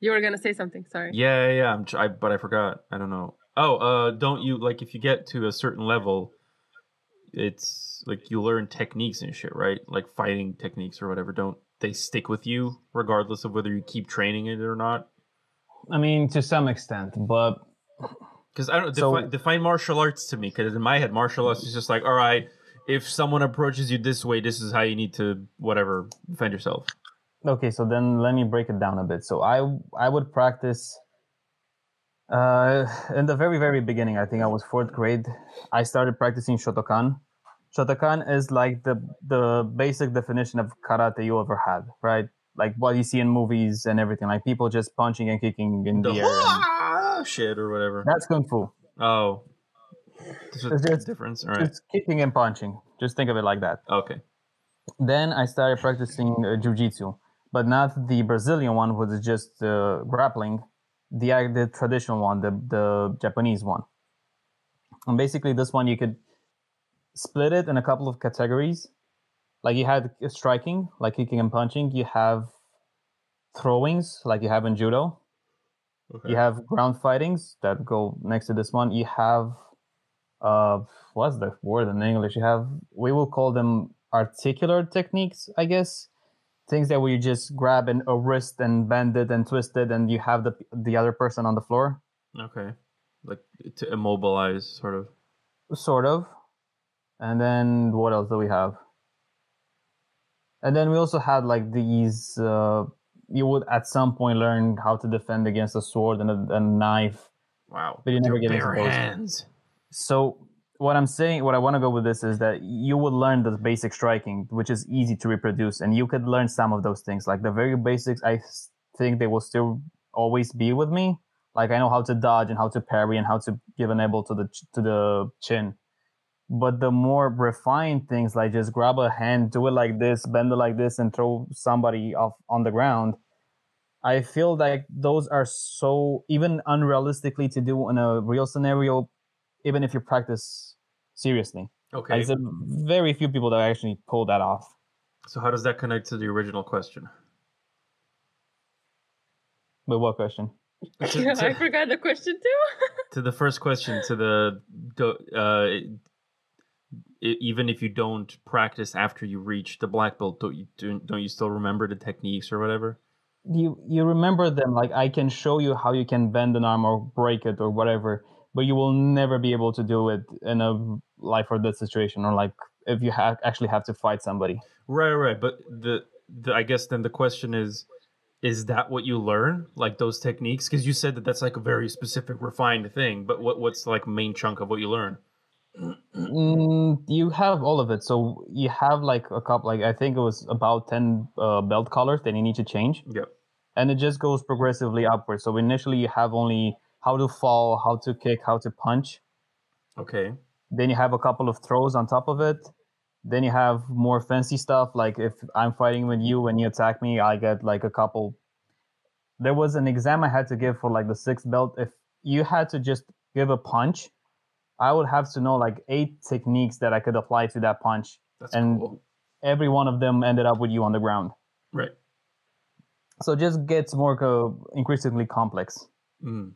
You were gonna say something. Sorry. yeah, yeah, yeah. I'm I, but I forgot. I don't know. Oh, uh, don't you like if you get to a certain level, it's like you learn techniques and shit, right? Like fighting techniques or whatever. Don't they stick with you regardless of whether you keep training it or not? I mean, to some extent, but Because I don't So- define, define martial arts to me. Because in my head, martial arts is just like, all right, if someone approaches you this way, this is how you need to whatever defend yourself. okay. So then let me break it down a bit. So I I would practice. Uh, in the very very beginning, I think I was fourth grade. I started practicing Shotokan. Shotokan is like the the basic definition of karate you ever had, right? Like what you see in movies and everything, like people just punching and kicking in the, The air. ah, shit or whatever. that's kung fu. Oh, there's just- difference. All right. It's kicking and punching. Just think of it like that. Okay. Then I started practicing uh, jujitsu, but not the Brazilian one, which is just uh, grappling. The uh, the traditional one, the the Japanese one. And basically, this one you could split it in a couple of categories. Like you had striking, like kicking and punching. You have throwings, like you have in judo. Okay. You have ground fightings that go next to this one. You have, uh, what's the word in English? You have, we will call them articular techniques, I guess. Things that where you just grab an, a wrist and bend it and twist it, and you have the the other person on the floor, Okay. Like to immobilize, sort of. sort of. And then what else do we have? And then we also had like these. Uh, you would at some point learn how to defend against a sword and a, a knife Wow. But you never get into those. hands. So what I'm saying, what I want to go with this is that you would learn the basic striking, which is easy to reproduce, and you could learn some of those things. Like the very basics, I think they will still always be with me. Like I know how to dodge and how to parry and how to give an elbow to the to the chin. But the more refined things, like just grab a hand, do it like this, bend it like this, and throw somebody off on the ground. I feel like those are so even unrealistically to do in a real scenario, even if you practice seriously. Okay. Like, there's very few people that actually pull that off. So how does that connect to the original question? But what question? To, I forgot the question too. to the first question, to the uh, even if you don't practice after you reach the black belt, don't you don't don't you still remember the techniques or whatever? You you remember them like I can show you how you can bend an arm or break it or whatever, but you will never be able to do it in a life or death situation or like if you ha- actually have to fight somebody. Right, right. But the, the I guess then the question is, is that what you learn, like those techniques? Because you said that that's like a very specific, refined thing. But what what's like main chunk of what you learn? Mm, you have all of it. So you have like a couple, like I think it was about ten uh, belt colors that you need to change. Yep. and it just goes progressively upwards. So initially you have only how to fall, how to kick, how to punch. Okay. Then you have a couple of throws on top of it. Then you have more fancy stuff like if I'm fighting with you and you attack me, I get like a couple. There was an exam I had to give for like the sixth belt. If you had to just give a punch, I would have to know like eight techniques that I could apply to that punch. That's And- cool. Every one of them ended up with you on the ground. Right. So it just gets more co- increasingly complex. Mm.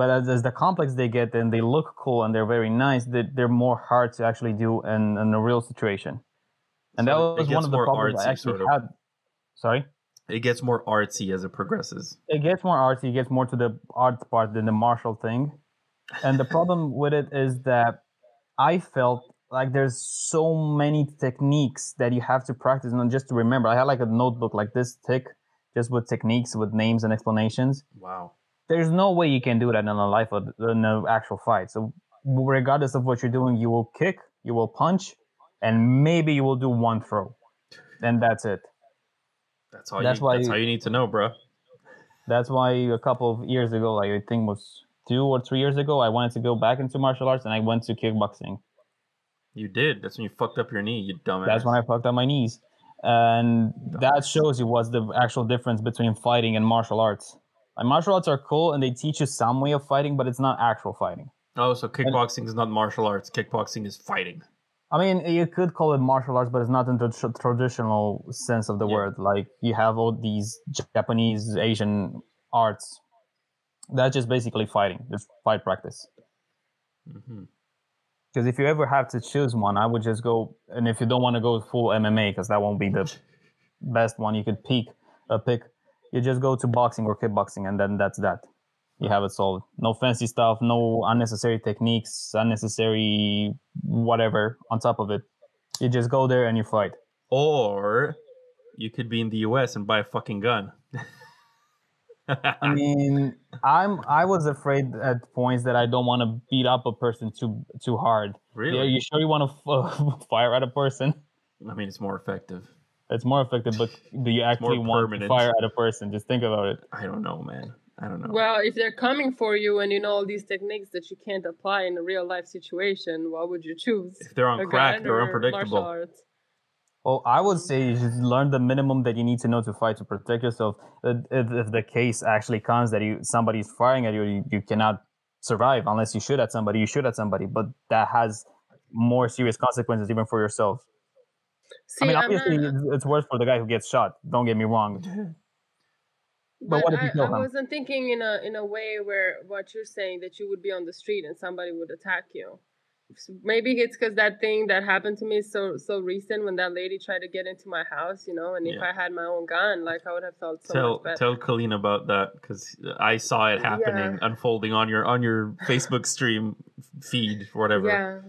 but as, as the complex they get and they look cool and they're very nice they, they're more hard to actually do in, in a real situation and So that was one of the problems artsy, i actually sort of. had sorry It gets more artsy as it progresses. it gets more artsy it gets more to the art part than the martial thing and the problem with it is that i felt like there's so many techniques that you have to practice and just to remember i had like a notebook like this thick just with techniques with names and explanations Wow. there's no way you can do that in a life of in an actual fight. So regardless of what you're doing, you will kick, you will punch, and maybe you will do one throw, and that's it. That's all. That's you, why. That's how you need to know, bro. That's why a couple of years ago, like I think was two or three years ago, I wanted to go back into martial arts, and I went to kickboxing. You did. That's when you fucked up your knee, you dumbass. That's when I fucked up my knees, and dumbass. that shows you what's the actual difference between fighting and martial arts. Like martial arts are cool, and they teach you some way of fighting, but it's not actual fighting. Oh, so kickboxing and, is not martial arts. Kickboxing is fighting. I mean, you could call it martial arts, but it's not in the tr- traditional sense of the yeah. word. Like you have all these Japanese, Asian arts. That's just basically fighting. just fight practice. Because mm-hmm. if you ever have to choose one, I would just go. And if you don't want to go full MMA, because that won't be the best one you could pick, uh, pick, you just go to boxing or kickboxing, and then that's that you have it solved. No fancy stuff, no unnecessary techniques, unnecessary whatever on top of it. You just go there and you fight. Or you could be in the US and buy a fucking gun. I mean, I'm I was afraid at points that I don't want to beat up a person too too hard. Really? Are you sure you want to f- fire at a person? I mean, it's more effective. It's more effective, but do you actually want to fire at a person? Just think about it. I don't know, man. I don't know. Well, if they're coming for you and you know all these techniques that you can't apply in a real life situation, what would you choose? If they're on crack, they're unpredictable. Well, I would say you should learn the minimum that you need to know to fight to protect yourself. Uh, if, if the case actually comes that you somebody's firing at you, you, you cannot survive unless you shoot at somebody. You shoot at somebody, but that has more serious consequences even for yourself. See, I mean, obviously, not... it's worse for the guy who gets shot. Don't get me wrong. But, but what if you kill I, him? I wasn't thinking in a in a way where what you're saying that you would be on the street and somebody would attack you. Maybe it's because that thing that happened to me so so recent when that lady tried to get into my house, you know, and if. I had my own gun, like I would have felt so tell, much better. Tell Colleen about that because I saw it happening, yeah. unfolding on your on your Facebook stream feed or whatever. Yeah.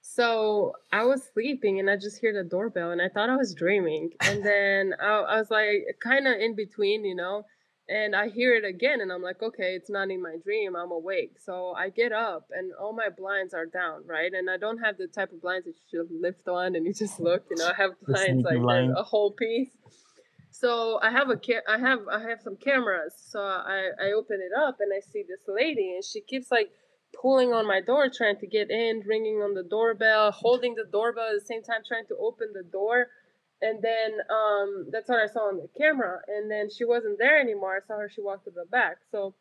So I was sleeping and I just hear the doorbell and I thought I was dreaming. And then I, I was like kind of in between, you know and I hear it again and I'm like, okay, it's not in my dream. I'm awake. So I get up and all my blinds are down, right? And I don't have the type of blinds that you should lift on and you just look, you know, I have blinds like blind. a whole piece. So I have a ca- I have I have some cameras. So I I open it up and I see this lady and she keeps like pulling on my door trying to get in, ringing on the doorbell, holding the doorbell at the same time trying to open the door and then um, that's what I saw on the camera. And then she wasn't there anymore. I saw her. She walked to the back. So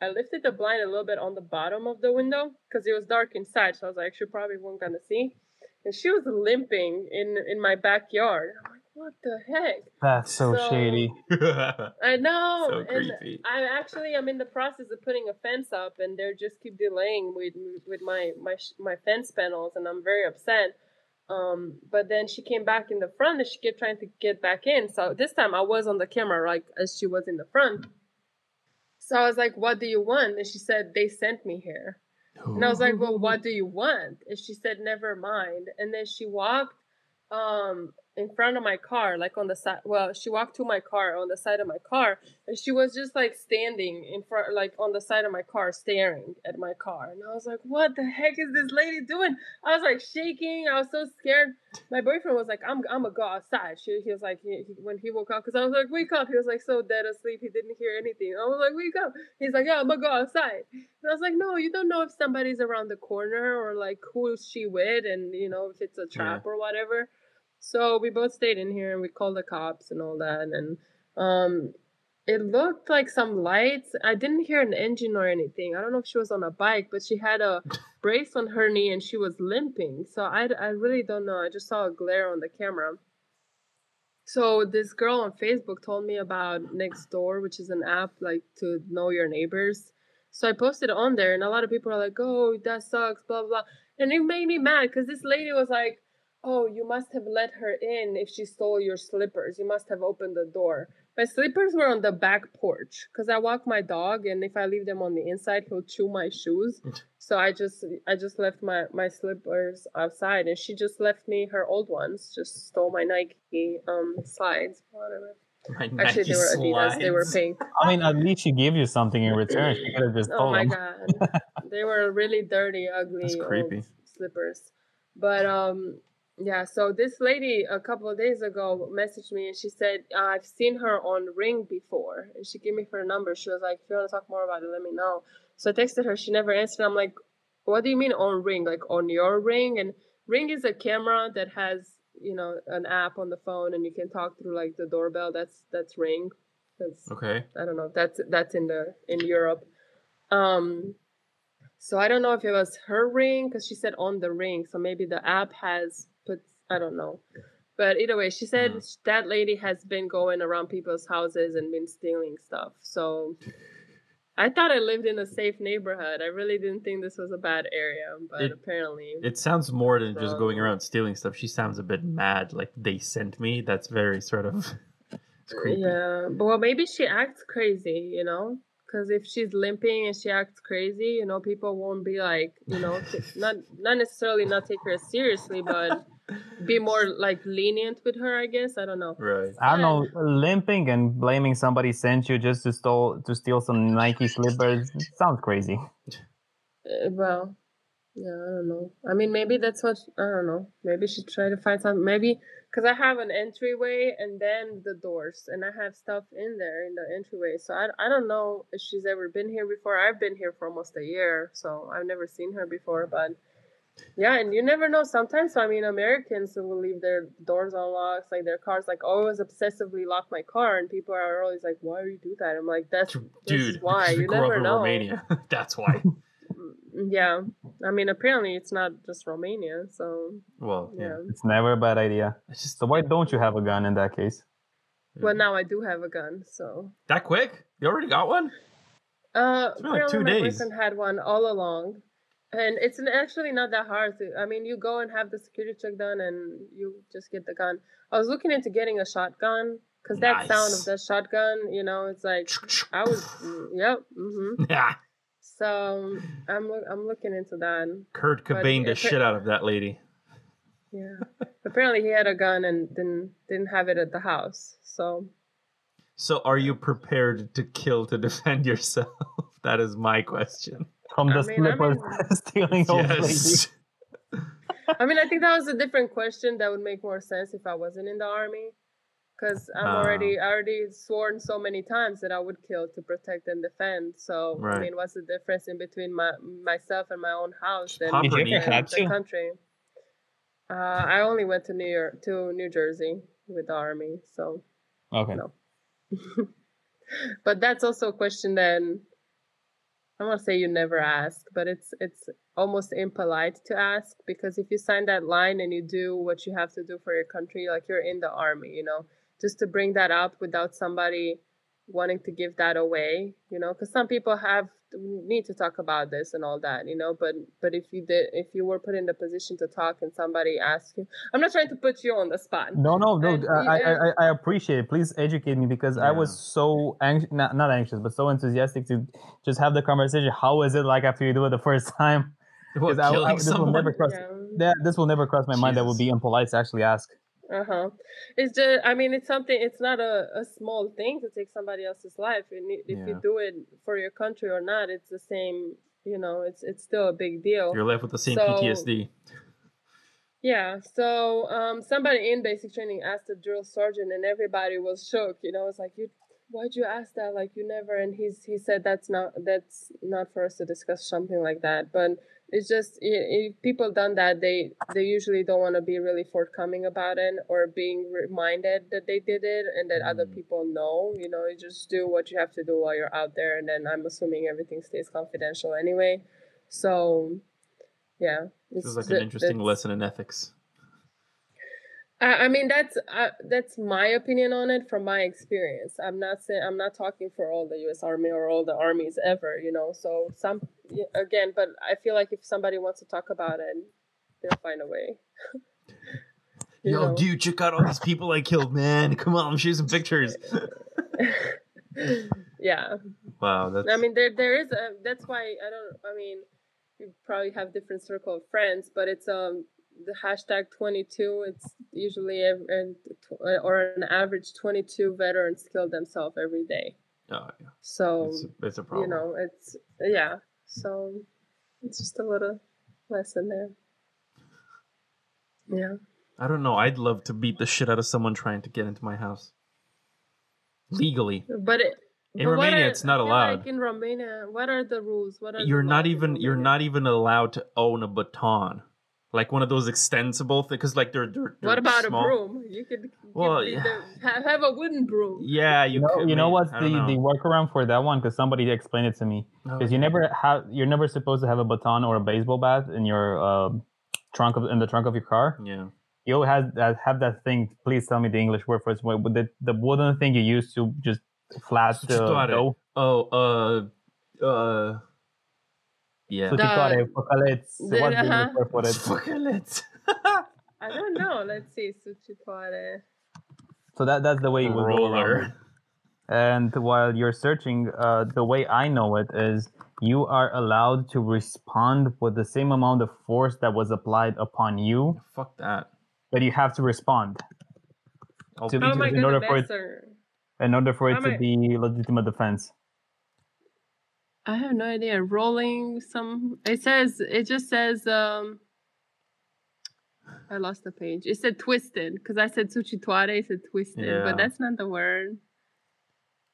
I lifted the blind a little bit on the bottom of the window because it was dark inside. So I was like, she probably wasn't gonna see. And she was limping in in my backyard. I'm like, what the heck? That's so, so shady. I know. So creepy. I actually I'm in the process of putting a fence up, and they just keep delaying with with my my my fence panels, and I'm very upset um, but then she came back in the front and she kept trying to get back in. So this time I was on the camera, like as she was in the front. So I was like, What do you want? And she said, They sent me here. And I was like, Well, what do you want? And she said, Never mind. And then she walked um in front of my car, like on the side. Well, she walked to my car on the side of my car, and she was just like standing in front, like on the side of my car, staring at my car. And I was like, "What the heck is this lady doing?" I was like shaking. I was so scared. My boyfriend was like, "I'm, I'm gonna go outside." She, he was like, he, he, when he woke up, because I was like, "Wake up!" He was like so dead asleep, he didn't hear anything. I was like, "Wake up!" He's like, "Yeah, I'm gonna go outside." And I was like, "No, you don't know if somebody's around the corner or like who is she with, and you know if it's a trap yeah. or whatever." So we both stayed in here and we called the cops and all that. And um, it looked like some lights. I didn't hear an engine or anything. I don't know if she was on a bike, but she had a brace on her knee and she was limping. So I, I really don't know. I just saw a glare on the camera. So this girl on Facebook told me about Nextdoor, which is an app like to know your neighbors. So I posted on there, and a lot of people are like, "Oh, that sucks," blah blah, and it made me mad because this lady was like, Oh, you must have let her in if she stole your slippers. You must have opened the door. My slippers were on the back porch because I walk my dog, and if I leave them on the inside, he'll chew my shoes. so I just I just left my my slippers outside, and she just left me her old ones. Just stole my Nike um slides, whatever. My Actually, Nike they were Adidas. They were slides. pink. I mean, at least she gave you something in return. She could have just Oh my him. god, they were really dirty, ugly, That's creepy. slippers. But um, yeah. So this lady a couple of days ago messaged me and she said I've seen her on Ring before, and she gave me her number. She was like, "If you want to talk more about it, let me know." So I texted her. She never answered. I'm like, "What do you mean on Ring? Like on your Ring?" And Ring is a camera that has you know an app on the phone, and you can talk through like the doorbell. That's that's Ring. That's Okay. I don't know. That's that's in the in Europe. Um, so I don't know if it was her ring because she said on the ring. So maybe the app has. I don't know. But either way, she said Mhm. that lady has been going around people's houses and been stealing stuff. So I thought I lived in a safe neighborhood. I really didn't think this was a bad area, but It- apparently, It sounds more than just going around stealing stuff. She sounds a bit mad. Like they sent me. That's very sort of. It's creepy. Yeah, but well, maybe she acts crazy, you know? Because if she's limping and she acts crazy, you know, people won't be like, you know, t- not not necessarily not take her seriously, but be more like lenient with her. I guess I don't know. Right. I don't know, limping and blaming somebody sent you just to stole to steal some Nike slippers sounds crazy. Uh, well, yeah, I don't know. I mean, maybe that's what I don't know. Maybe she tried to find something. Maybe because I have an entryway and then the doors, and I have stuff in there in the entryway. So I, I don't know if she's ever been here before. I've been here for almost a year, so I've never seen her before. But yeah, and you never know. Sometimes, I mean, Americans will leave their doors unlocked, like their cars. Like, oh, always obsessively lock my car, and people are always like, "Why do you do that?" I'm like, "That's this Dude, is why because you grew up never in know." Romania. That's why. Yeah, I mean, apparently it's not just Romania, so Well, yeah. yeah. It's never a bad idea. It's just So why don't you have a gun in that case? Well, now I do have a gun, so. that quick? You already got one? Uh, It's been like two my days. boyfriend had one all along, and it's actually not that hard. To, I mean, you go and have the security check done, and you just get the gun. I was looking into getting a shotgun because that sound of the shotgun, you know, it's like I was. mm, Yep. hmm Yeah. So I'm I'm looking into that. Kurt But Cobain the shit out of that lady. Yeah. apparently he had a gun and didn't didn't have it at the house. So So are you prepared to kill to defend yourself? that is my question. From I the mean, I slippers mean- stealing old lady. Yes. I mean, I think that was a different question that would make more sense if I wasn't in the army. Because I'm Ah. already, I already sworn so many times that I would kill to protect and defend. So Right. I mean, what's the difference in between my myself and my own house and pop Did you her ever kneecap. the country? Uh, I only went to New York to New Jersey with the army, so Okay. No. but that's also a question that I want to say you never ask, but it's it's almost impolite to ask because if you sign that line and you do what you have to do for your country, like you're in the army, you know, just to bring that up without somebody wanting to give that away, you know, because some people have need to talk about this and all that, you know, but but if you did, if you were put in the position to talk and somebody asked you, I'm not trying to put you on the spot. No, no, no. And I, I. I, I appreciate it. Please educate me because I was so anxious, not, not anxious, but so enthusiastic to just have the conversation. How is it like after you do it the first time? What, 'Cause I- I- killing this will someone? never cross. Yeah. That this will never cross my mind. That would be impolite to actually ask. Uh huh. It's just, I mean, it's something. It's not a, a small thing to take somebody else's life. And if Yeah. you do it for your country or not, it's the same. You know, it's it's still a big deal. You're left with the same So- PTSD. Yeah. So um, somebody in basic training asked the drill sergeant, and everybody was shook. You know, it's like you. Why'd you ask that? Like you never. And he's he said that's not that's not for us to discuss something like that. But it's just if people done that, they they usually don't want to be really forthcoming about it or being reminded that they did it and that other Mm. people know. You know, you just do what you have to do while you're out there, and then I'm assuming everything stays confidential anyway. So. Yeah, This is like an interesting lesson in ethics. I, I mean that's uh, that's my opinion on it from my experience. I'm not saying I'm not talking for all the U.S. Army or all the armies ever, you know. So some again, but I feel like if somebody wants to talk about it, they'll find a way. You Yo, know? dude, check out all these people I killed, man. Come on, shoot some pictures. yeah, Wow, that's I mean there there is a that's why I don't. I mean, you probably have different circle of friends, but it's um the hashtag 22 it's usually and uh, or an average 22 veterans kill themselves every day Oh, yeah. so It's, it's a problem. you know it's yeah so it's just a little lesson there yeah I don't know. I'd love to beat the shit out of someone trying to get into my house legally. but it In but Romania, it's not allowed. like in romania what are the rules what are You're not even you're not even allowed to own a baton, like one of those extensible things. Because like they're, they're, they're what about small. a broom you could Well, yeah. the, have, have a wooden broom Yeah, you. You know, could, you know what's the, don't the workaround for that one? Because somebody explained it to me. Oh, Because you never have, you're never supposed to have a baton or a baseball bat in your uh, trunk of in the trunk of your car. Yeah. You always have that, have that thing. Please tell me the English word for it. What- what The, the wooden thing you use to just flat the Sucitoare. dough. Oh. Uh. Uh. Yeah. Sucitoare, focaleț. the- What's the English uh-huh. word for it? Fucking. I don't know. Let's see. Sucitoare. So that that's the way you would go around it. Roller. And while you're searching, uh, the way I know it is you are allowed to respond with the same amount of force that was applied upon you, Fuck that. but you have to respond I'll To beat How be- in order for it- in order for it to be legitimate defense. I have no idea. Rolling some. It says. It just says. Um. I lost the page. It said twisted because I said sucitoare. It said twisted, Yeah. but that's not the word.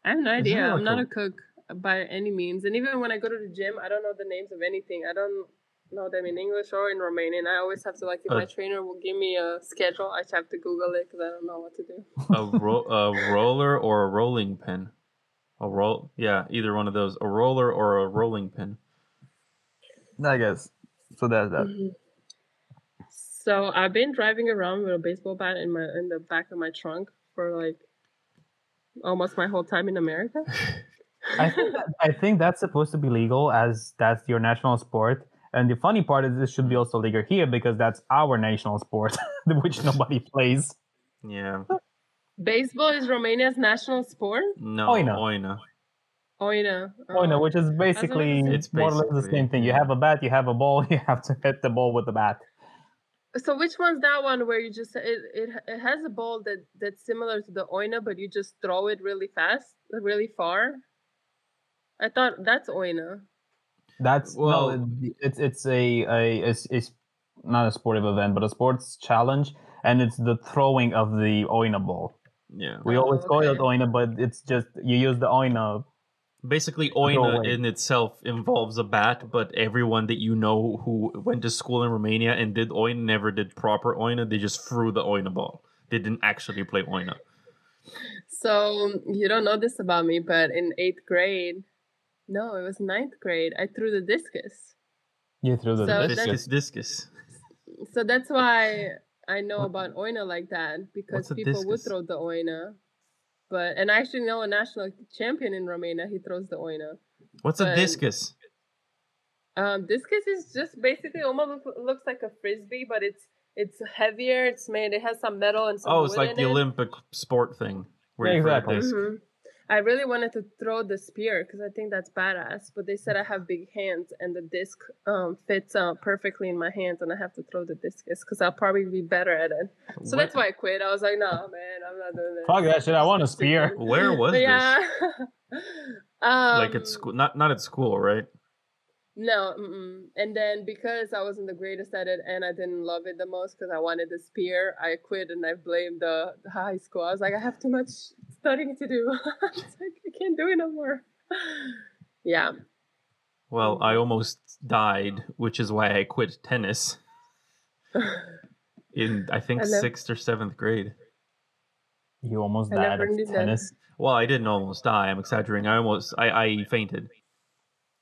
I have no idea. I'm not a- a cook by any means, and even when I go to the gym, I don't know the names of anything. I don't know them in English or in Romanian. I always have to like if Uh, my trainer will give me a schedule, I have to Google it because I don't know what to do. a, ro- a roller or a rolling pin. A roll. Yeah, either one of those. A roller or a rolling pin. I guess. So that's that. Mhm. So I've been driving around with a baseball bat in my in the back of my trunk for like almost my whole time in America. I think that, I think that's supposed to be legal as that's your national sport. And the funny part is this should be also legal here because that's our national sport, which nobody plays. Yeah. Baseball is Romania's national sport. No. Oina. Oina. Oina. Oh no, Oh. which is oh. basically It's more or less the same thing. You have a bat, you have a ball, you have to hit the ball with the bat. So which one's that one where you just it, it it has a ball that that's similar to the oina, but you just throw it really fast, really far. I thought that's oina. That's Well- well, it's it's a, a it's, it's not a sportive event, but a sports challenge, and it's the throwing of the oina ball. Yeah. We Oh, always call it oina, but it's just you use the oina. Basically, Oina in itself involves a bat, but everyone that you know who went to school in Romania and did Oina never did proper Oina. They just threw the Oina ball. They didn't actually play Oina. So you don't know this about me, but in eighth grade, no, it was ninth grade. I threw the discus. You threw the So Discus, discus. discus. So that's why I know about oina like that because what's a people would throw the oina. But and I actually know a national champion in Romania. He throws the oina. What's a discus? Um, discus is just basically almost looks like a frisbee, but it's it's heavier. It's made. It has some metal and some. Oh, it's wood like in the it. Olympic sport thing. Where Yeah, you throw a exactly. disc. I really wanted to throw the spear because I think that's badass. But they said I have big hands and the disc um, fits uh, perfectly in my hands, and I have to throw the discus because I'll probably be better at it. So that's why I quit. I was like, no, man, I'm not doing this. Fuck that shit! I want a spear. Where was But this? yeah. um, Like at school? Not not at school, right? No, mm-mm. and then because I wasn't the greatest at it and I didn't love it the most because I wanted the spear, I quit and I blamed the, the high school. I was like, I have too much studying to do. It's like, I can't do it no more. yeah. Well, I almost died, which is why I quit tennis in I think I nev- sixth or seventh grade. You almost I died never at that. tennis. Well, I didn't almost die. I'm exaggerating. I almost I, I fainted.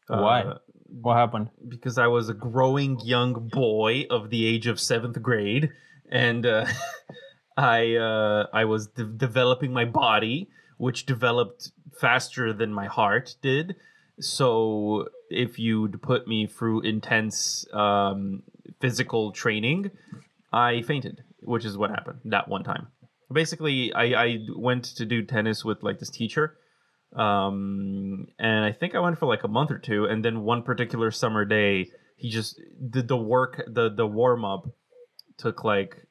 Why? Uh, What happened? because I was a growing young boy of the age of seventh grade, and uh, I uh, I was de- developing my body, which developed faster than my heart did. So if you'd put me through intense um, physical training, I fainted, which is what happened that one time. Basically, I, I went to do tennis with like this teacher, um, and I think I went for like a month or two, and then one particular summer day, he just did the work, the the warm up took like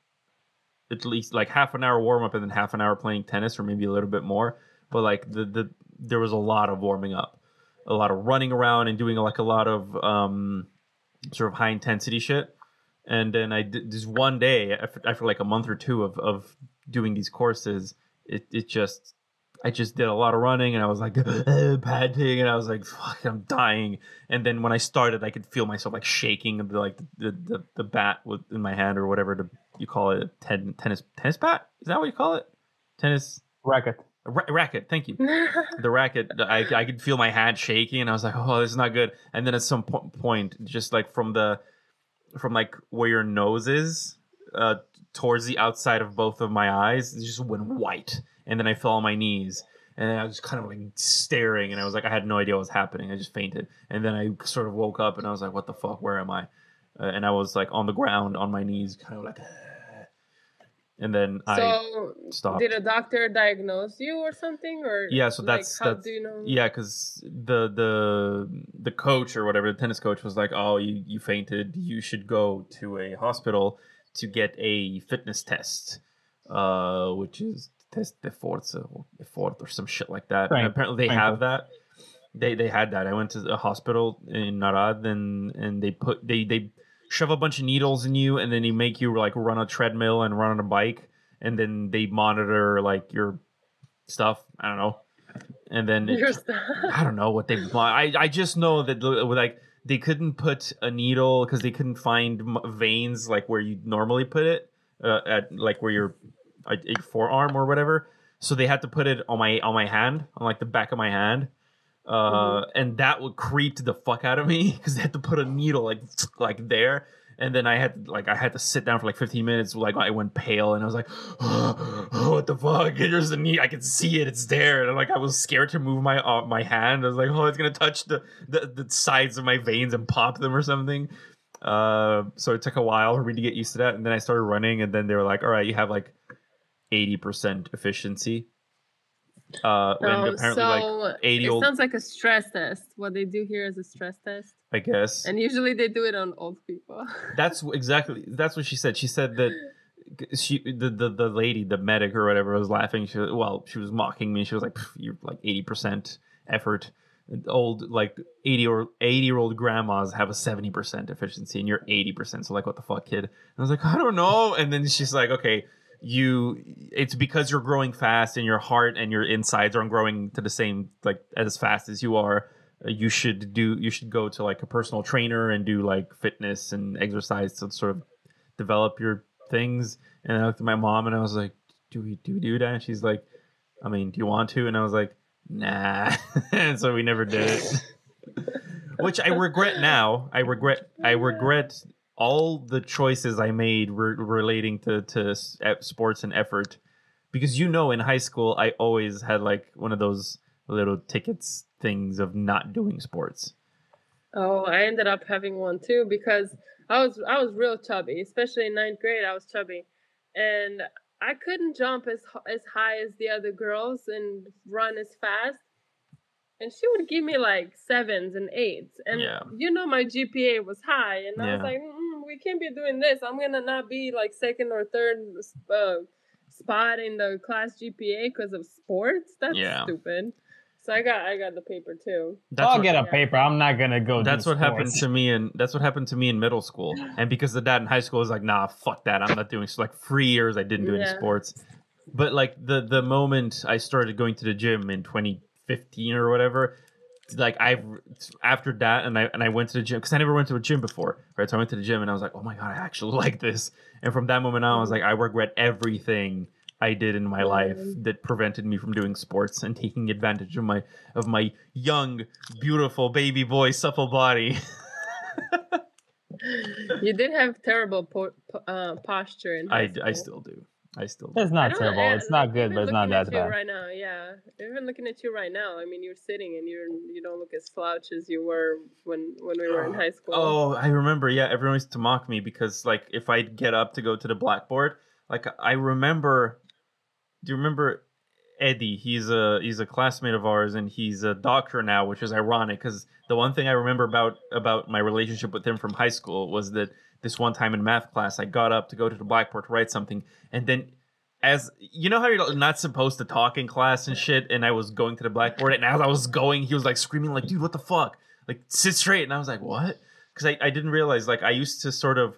at least like half an hour warm up and then half an hour playing tennis or maybe a little bit more. But like the the there was a lot of warming up, a lot of running around and doing like a lot of um sort of high intensity shit. And then I did this one day after, after like a month or two of of doing these courses. It it just I just did a lot of running and I was like panting and I was like fuck I'm dying. And then when I started I could feel myself like shaking the like the the, the bat with in my hand or whatever the, you call it ten, tennis tennis bat? Is that what you call it? Tennis? Racket. Ra- racket. Thank you. The racket I, I could feel my hand shaking and I was like oh this is not good. And then at some po- point just like from the from like where your nose is uh towards the outside of both of my eyes it just went white and then I fell on my knees and I was kind of like staring and I was like I had no idea what was happening. I just fainted. And then I sort of woke up and I was like what the fuck? Where am I? Uh, and I was like on the ground on my knees kind of like and then I so stopped. did a doctor diagnose you or something or yeah so like, that's how that's do you know? yeah because the the the coach or whatever the tennis coach was like oh you you fainted. You should go to a hospital to get a fitness test uh which is test the forza or effort or some shit like that. Right. Apparently they Right. have that. They they had that. I went to a hospital in Narad and and they put they they shove a bunch of needles in you and then they make you like run a treadmill and run on a bike and then they monitor like your stuff. I don't know. And then it- I don't know what they. I I just know that like they couldn't put a needle because they couldn't find veins like where you normally put it uh, at like where your a forearm or whatever. So they had to put it on my on my hand on like the back of my hand. Uh, and that would creep the fuck out of me because they had to put a needle like like there, and then I had like I had to sit down for like 15 minutes. Like I went pale, and I was like, oh, "What the fuck?" There's a knee. I can see it. It's there, and like I was scared to move my uh, my hand. I was like, "Oh, it's gonna touch the, the the sides of my veins and pop them or something." Uh, so it took a while for me to get used to that, and then I started running, and then they were like, "All right, you have like 80% efficiency." Uh, and Oh, apparently, so like 80 it old, sounds like a stress test. What they do here is a stress test, I guess. and usually they do it on old people. That's exactly that's what she said. She said that she the, the the lady, the medic or whatever, was laughing. She was, well, she was mocking me. She was like, "You're like eighty percent effort." Old like eighty or eighty year old grandmas have a seventy percent efficiency, and you're eighty percent. So like, what the fuck, kid? And I was like, I don't know. And then she's like, okay. You, it's because you're growing fast, and your heart and your insides aren't growing to the same like as fast as you are you should do you should go to like a personal trainer and do like fitness and exercise to sort of develop your things. And i looked at my mom and i was like do we do we do that? And she's like i mean do you want to? And i was like nah. And so we never did it. Which i regret now. I regret i regret all the choices i made re- relating to to sports and effort because you know in high school i always had like one of those little tickets things of not doing sports Oh, I ended up having one too because I was I was real chubby, especially in ninth grade. I was chubby, and I couldn't jump as as high as the other girls and run as fast. And she would give me like sevens and eights, and Yeah. you know my GPA was high, and I was like, mm, we can't be doing this. I'm gonna not be like second or third uh, spot in the class GPA because of sports. That's Yeah. stupid. So I got I got the paper too. that's I'll what, get a Yeah. paper. I'm not gonna go. do that's what happened to me and that's what happened to me in middle school and because the dad in high school was like nah fuck that i'm not doing so like three years i didn't do any sports but like the the moment i started going to the gym in 2015 or whatever like i after that and i and i went to the gym because i never went to a gym before right? So i went to the gym and i was like oh my god i actually like this. And from that moment on i was like i regret everything i did in my life that prevented me from doing sports and taking advantage of my of my young beautiful baby boy supple body. You did have terrible po- uh, posture i i still do i still do It's not don't- terrible. yeah, It's not good, but it's not that bad. Right now, yeah. Even looking at you right now, I mean, you're sitting and you're you don't look as slouch as you were when when we were in high school. Oh, I remember. Yeah, everyone used to mock me because, like, if I'd get up to go to the blackboard, like, I remember. Do you remember Eddie? He's a he's a classmate of ours, and he's a doctor now, which is ironic because the one thing I remember about about my relationship with him from high school was that this one time in math class, I got up to go to the blackboard to write something, and then as you know how you're not supposed to talk in class and shit, and I was going to the blackboard, and as I was going, he was like screaming, like, "Dude, what the fuck? Like, sit straight!" And I was like, "What?" Because I, I didn't realize like I used to sort of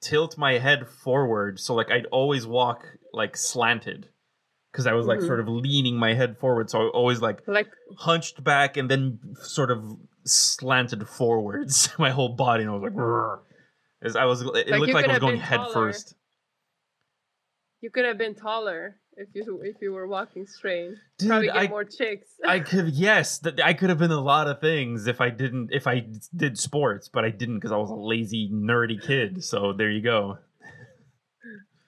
tilt my head forward, so like I'd always walk like slanted, because I was like Mhm. sort of leaning my head forward, so I always like Like hunched back and then sort of slanted forwards my whole body and I was like "Grr." As I was it Like, looked like I was going head taller. first. you could have been taller if you if you were walking straight. Dude, Probably get I more chicks. I could yes, that I could have been a lot of things if I didn't if I did sports, but I didn't because I was a lazy nerdy kid. So there you go.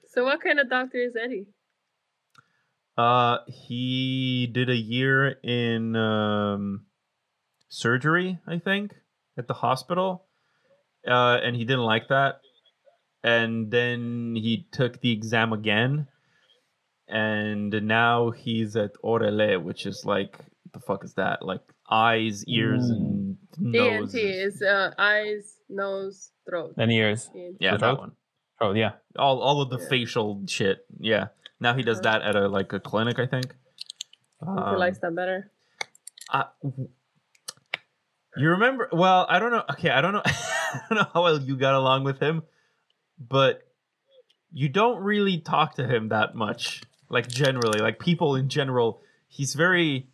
so what kind of doctor is Eddie? Uh he did a year in um surgery, I think, at the hospital. Uh and he didn't like that. And then he took the exam again. And now he's at Orele, which is like the fuck is that? Like eyes, ears, and nose. ENT is uh, eyes, nose, throat. And ears. ENT. yeah, the that throat? one. Oh yeah. All all of the Yeah. facial shit. Yeah. Now he does Uh-huh. that at a like a clinic, I think. Who Um, likes that better? I, you remember? Well, I don't know. Okay, I don't know. I don't know how well you got along with him, but you don't really talk to him that much. Like generally, like people in general, he's very.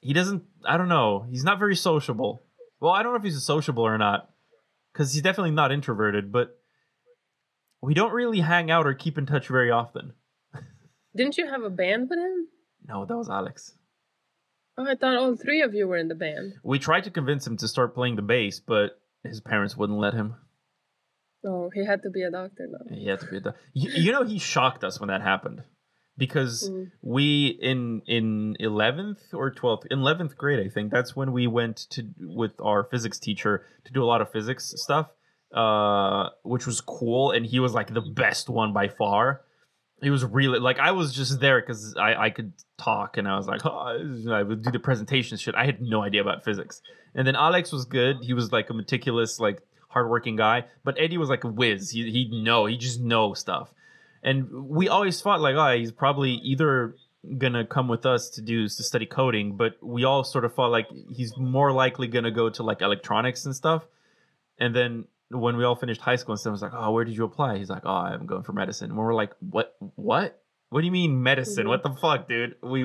He doesn't. I don't know. He's not very sociable. Well, I don't know if he's sociable or not, because he's definitely not introverted. But we don't really hang out or keep in touch very often. Didn't you have a band with him? No, that was Alex. Oh, I thought all three of you were in the band. We tried to convince him to start playing the bass, but his parents wouldn't let him. Oh, he had to be a doctor now. He had to be a doc- you, you know, he shocked us when that happened because Mm. we in in eleventh or twelfth, in eleventh grade, I think that's when we went to with our physics teacher to do a lot of physics stuff, uh, which was cool, and he was like the best one by far. He was really like I was just there because I I could talk and I was like oh, I would do the presentation shit. I had no idea about physics, and then Alex was good. He was like a meticulous like hardworking guy, but Eddie was like a whiz. He he know he just know stuff, and we always thought like oh he's probably either gonna come with us to do to study coding, but we all sort of thought like he's more likely gonna go to like electronics and stuff, and then when we all finished high school and someone's like, oh, where did you apply? He's like, oh, I'm going for medicine. And we're like, what? What? What do you mean medicine? Mhm. What the fuck, dude? We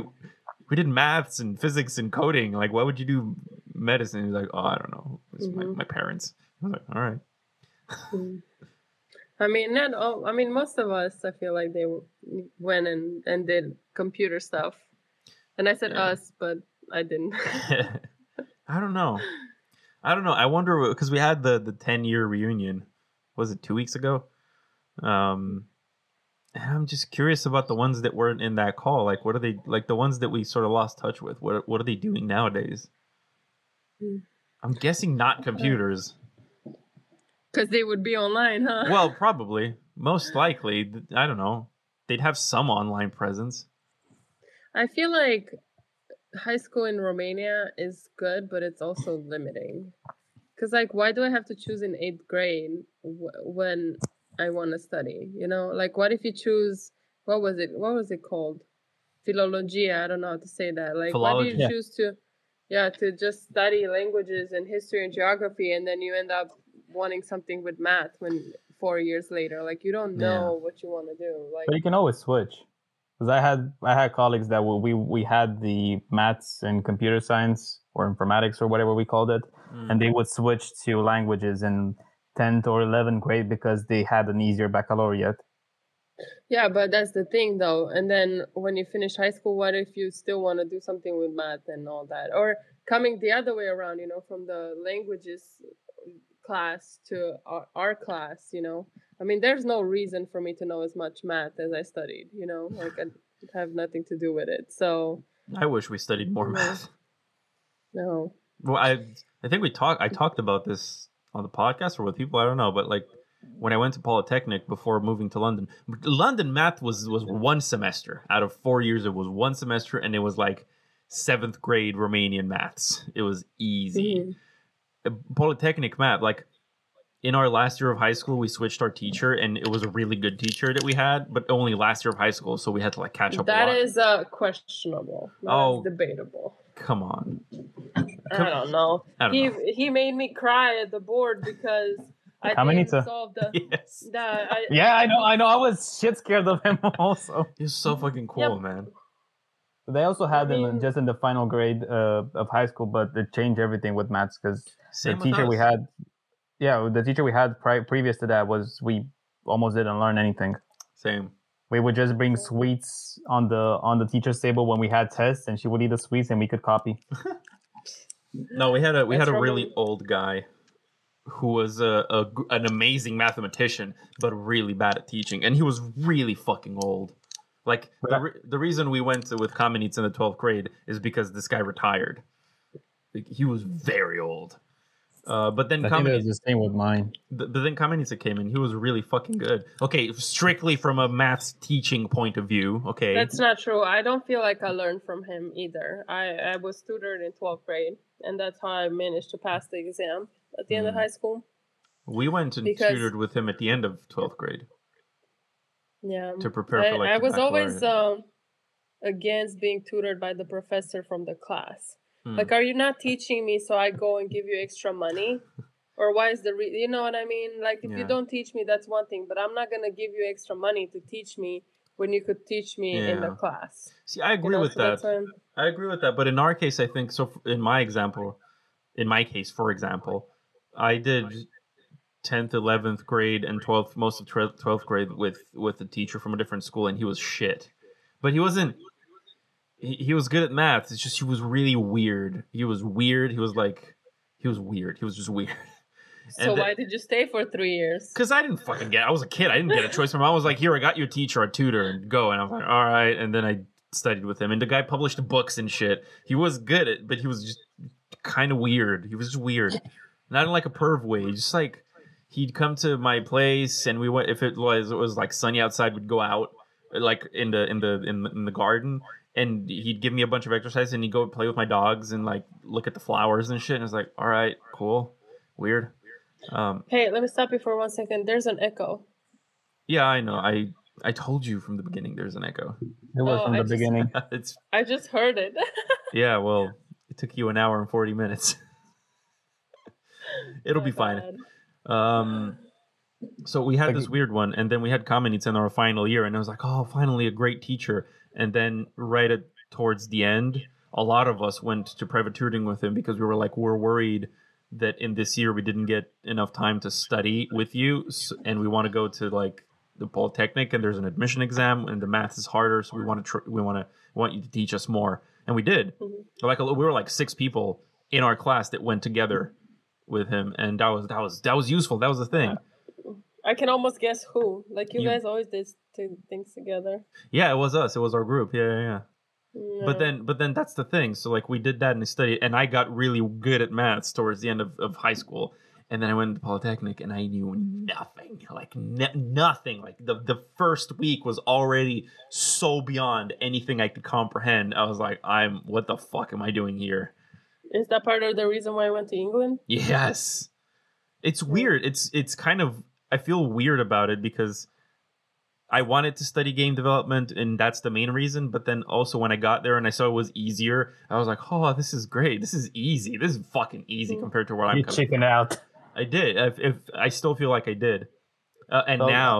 we did maths and physics and coding. Like, why would you do medicine? He's like, oh, I don't know. It's my, my parents. I was like, all right. Mm. I mean, not all. I mean, most of us, I feel like they went and and did computer stuff, and I said Yeah. us, but I didn't. I don't know. I don't know. I wonder because we had the the ten year reunion. Was it two weeks ago? Um, and I'm just curious about the ones that weren't in that call. Like, what are they like? The ones that we sort of lost touch with. What what are they doing nowadays? Hmm. I'm guessing not computers. Because they would be online, huh? well, probably, most likely. I don't know. They'd have some online presence. I feel like high school in Romania is good, but it's also limiting. Because, like, why do I have to choose in eighth grade w- when I want to study? You know, like, what if you choose, what was it? What was it called? Philologia. I don't know how to say that. Like, why do you choose to, yeah, to just study languages and history and geography, and then you end up wanting something with math when four years later? Like, you don't Yeah. know what you want to do. Like, But you can always switch. Because I had I had colleagues that we we had the maths and computer science or informatics or whatever we called it, Mm. and they would switch to languages in tenth or eleventh grade because they had an easier baccalaureate. Yeah, but that's the thing though. And then when you finish high school, what if you still want to do something with math and all that? Or coming the other way around, you know, from the languages class to our, our class, you know? I mean, there's no reason for me to know as much math as I studied, you know? Like, I have nothing to do with it. So, I wish we studied more math. no. Well, I I think we talked. I talked about this on the podcast or with people. I don't know, but like when I went to Polytechnic before moving to London, London math was was one semester out of four years. It was one semester, and it was like seventh grade Romanian maths. It was easy. Mhm. Uh, Polytechnic math, like in our last year of high school, we switched our teacher, and it was a really good teacher that we had, but only last year of high school, so we had to like catch up. a That lot. is uh, questionable. That Oh. is debatable. come on. I don't know. I don't he know. he made me cry at the board because I How many didn't to- solve the. Yes, the I, Yeah, I know, I know. I was shit scared of him also. he's so fucking cool, Yep. man. They also had I him mean- just in the final grade uh, of high school, but they changed everything with maths because the teacher we had, yeah, the teacher we had pri- previous to that was we almost didn't learn anything. Same. We would just bring sweets on the on the teacher's table when we had tests, and she would eat the sweets, and we could copy. No, we had a we That's had a really a- old guy who was a an amazing mathematician, but really bad at teaching, and he was really fucking old. Like the, re- the reason we went to, with Kamenitz in the twelfth grade is because this guy retired. Like, he was very old. Uh, but then I think Kamenitz, that's the same with mine. th- but then Kamenitz came in. He was really fucking good. Okay, strictly from a maths teaching point of view. Okay, That's not true. I don't feel like I learned from him either. I, I was tutored in 12th grade, and that's how I managed to pass the exam at the end of Mm. high school. we went and because- tutored with him at the end of twelfth grade. Yeah. To prepare I, for, like, I was always um, against being tutored by the professor from the class. Hmm. Like, are you not teaching me so I go and give you extra money? Or why is the re- you know what I mean? Like if Yeah. you don't teach me, that's one thing. But I'm not gonna give you extra money to teach me when you could teach me in the class. See, I You agree know, with that. I'm- agree with that, but in our case, I think so. In my example, in my case, for example, I did tenth, eleventh grade, and twelfth, most of twelfth grade with with a teacher from a different school, and he was shit. But he wasn't. He, he was good at math. It's just he was really weird. He was weird. He was like, he was weird. He was just weird. So And the- why did you stay for three years? Cause I didn't fucking get. I was a kid. I didn't get a choice. My mom was like, "Here, I got you a teacher, a tutor, and go." And I was like, "All right." And then I studied with him, and the guy published books and shit. He was good at, but he was just kind of weird. He was just weird, not in like a perv way. Just like he'd come to my place, and we went. If it was it was like sunny outside, we'd go out like in the in the in the, in the garden. And he'd give me a bunch of exercise, and he'd go play with my dogs and like look at the flowers and shit. And I was like, "All right, cool, weird." Um, Hey, let me stop you for one second. There's an echo. Yeah, I know. I I told you from the beginning there's an echo. It was Oh, from I the just- beginning. it's I just heard it. yeah, well, it took you an hour and 40 minutes. It'll My be fine. Um so we had Like- this weird one and then we had Kamenitz in our final year and I was like, "Oh, finally a great teacher." And then right at towards the end, a lot of us went to private tutoring with him because we were like, we're worried that in this year we didn't get enough time to study with you and we want to go to like the polytechnic and there's an admission exam and the math is harder so we want to tr- we want to want you to teach us more. And we did. Mhm. like we were like six people in our class that went together with him and that was that was that was useful. That was the thing I can almost guess who. Like you, You- guys always did two things together. yeah it was us. It was our group. Yeah yeah yeah. But then but then that's the thing. So like we did that in I studied and i got really good at maths towards the end of, of high school. And then i went to polytechnic and i knew nothing. Like n- nothing. Like the, the first week was already so beyond anything i could comprehend. I was like i'm what the fuck am i doing here? Is that part of the reason why I went to England? yes. It's weird. It's it's kind of i feel weird about it because I wanted to study game development, and that's the main reason. But then also when I got there and I saw it was easier, I was like, "Oh, this is great! This is easy! This is fucking easy Mm. compared to what I'm You coming." chicken out. I did. If, if I still feel like I did, uh, and Oh. now,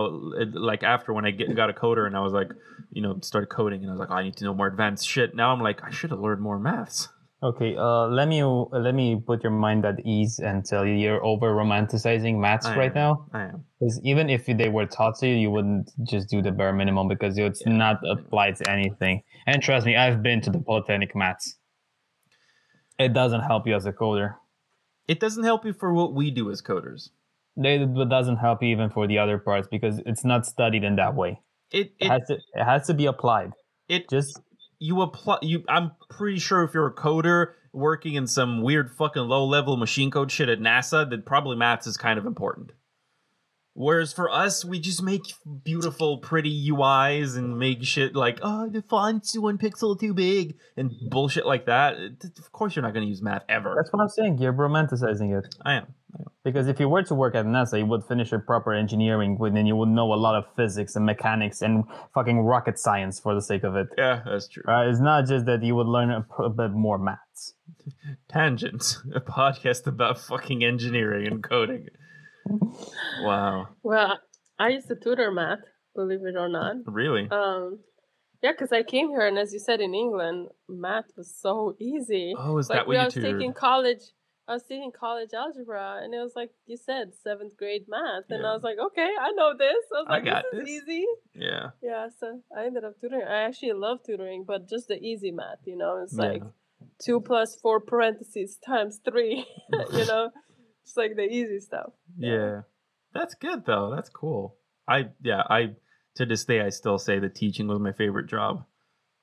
like after when I get, got a coder and I was like, you know, started coding, and I was like, oh, I need to know more advanced shit. Now I'm like, I should have learned more maths. Okay, uh, let me let me put your mind at ease and tell you you're over romanticizing maths I right am. now. I am. Because even if they were taught to you, you wouldn't just do the bare minimum because it's Yeah. not applied to anything. And trust me, I've been to the Polytechnic maths. It doesn't help you as a coder. It doesn't help you for what we do as coders. It doesn't help you even for the other parts because it's not studied in that way. It It it has to it has to be applied. it Just you apply you i'm pretty sure if you're a coder working in some weird fucking low level machine code shit at nasa that probably maths is kind of important whereas for us we just make beautiful pretty uis and make shit like oh the font's one pixel too big and bullshit like that of course you're not going to use math ever that's what I'm saying. You're romanticizing it. i am Because if you were to work at NASA, you would finish your proper engineering, and then you would know a lot of physics and mechanics and fucking rocket science for the sake of it. Yeah, that's true. Uh, it's not just that you would learn a, pr- a bit more maths. Tangents, a podcast about fucking engineering and coding. wow, Well, I used to tutor math, believe it or not. really? Um, yeah, because I came here, and as you said in England, math was so easy. Oh, is like that when what I you was tutored? taking college, I was taking college algebra, and it was like you said, seventh grade math, and Yeah. I was like, okay, I know this. I was I like, got this, this. is easy. Yeah, Yeah, so I ended up tutoring. I actually love tutoring, but just the easy math, you know, it's Yeah. like two plus four parentheses times three, you know, it's like the easy stuff. yeah. That's good though. That's cool. I yeah. I to this day I still say that teaching was my favorite job.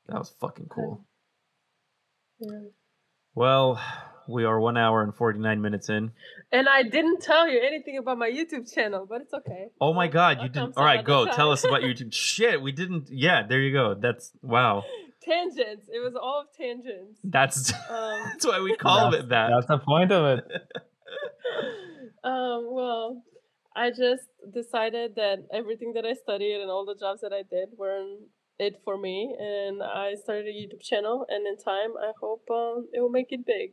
That was fucking cool. Yeah. Well, we are one hour and forty nine minutes in. And I didn't tell you anything about my YouTube channel, but it's okay. Oh my god, you I'll didn't. All right, go. Tell us about your YouTube. Shit, we didn't. Yeah, there you go. That's wow. Tangents. It was all of tangents. That's Um, that's why we call it that. That's the point of it. um, well, I just decided that everything that I studied and all the jobs that I did weren't it for me, and I started a YouTube channel. And in time, I hope um, it will make it big.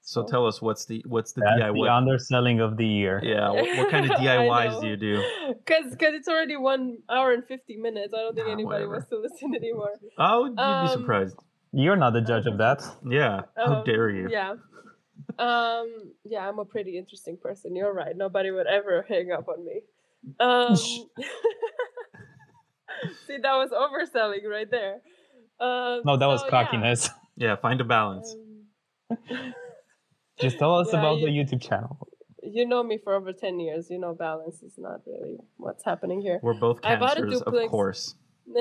So tell us what's the what's the That's DIY? the underselling of the year. yeah, what, what kind of DIYs do you do? Because because it's already one hour and fifty minutes. I don't think Ah, anybody whatever. wants to listen anymore. Oh, you'd be Um, surprised. You're not the judge of that. Yeah, how Um, dare you? Yeah. Um. Yeah, I'm a pretty interesting person. You're right. Nobody would ever hang up on me. Um. see, that was overselling right there. Um, No, that was so, yeah. cockiness. Yeah, find a balance. Just tell us Yeah, about you- the YouTube channel. you know me for over ten years. You know balance is not really what's happening here. We're both I bought a cancers, of duplex. course.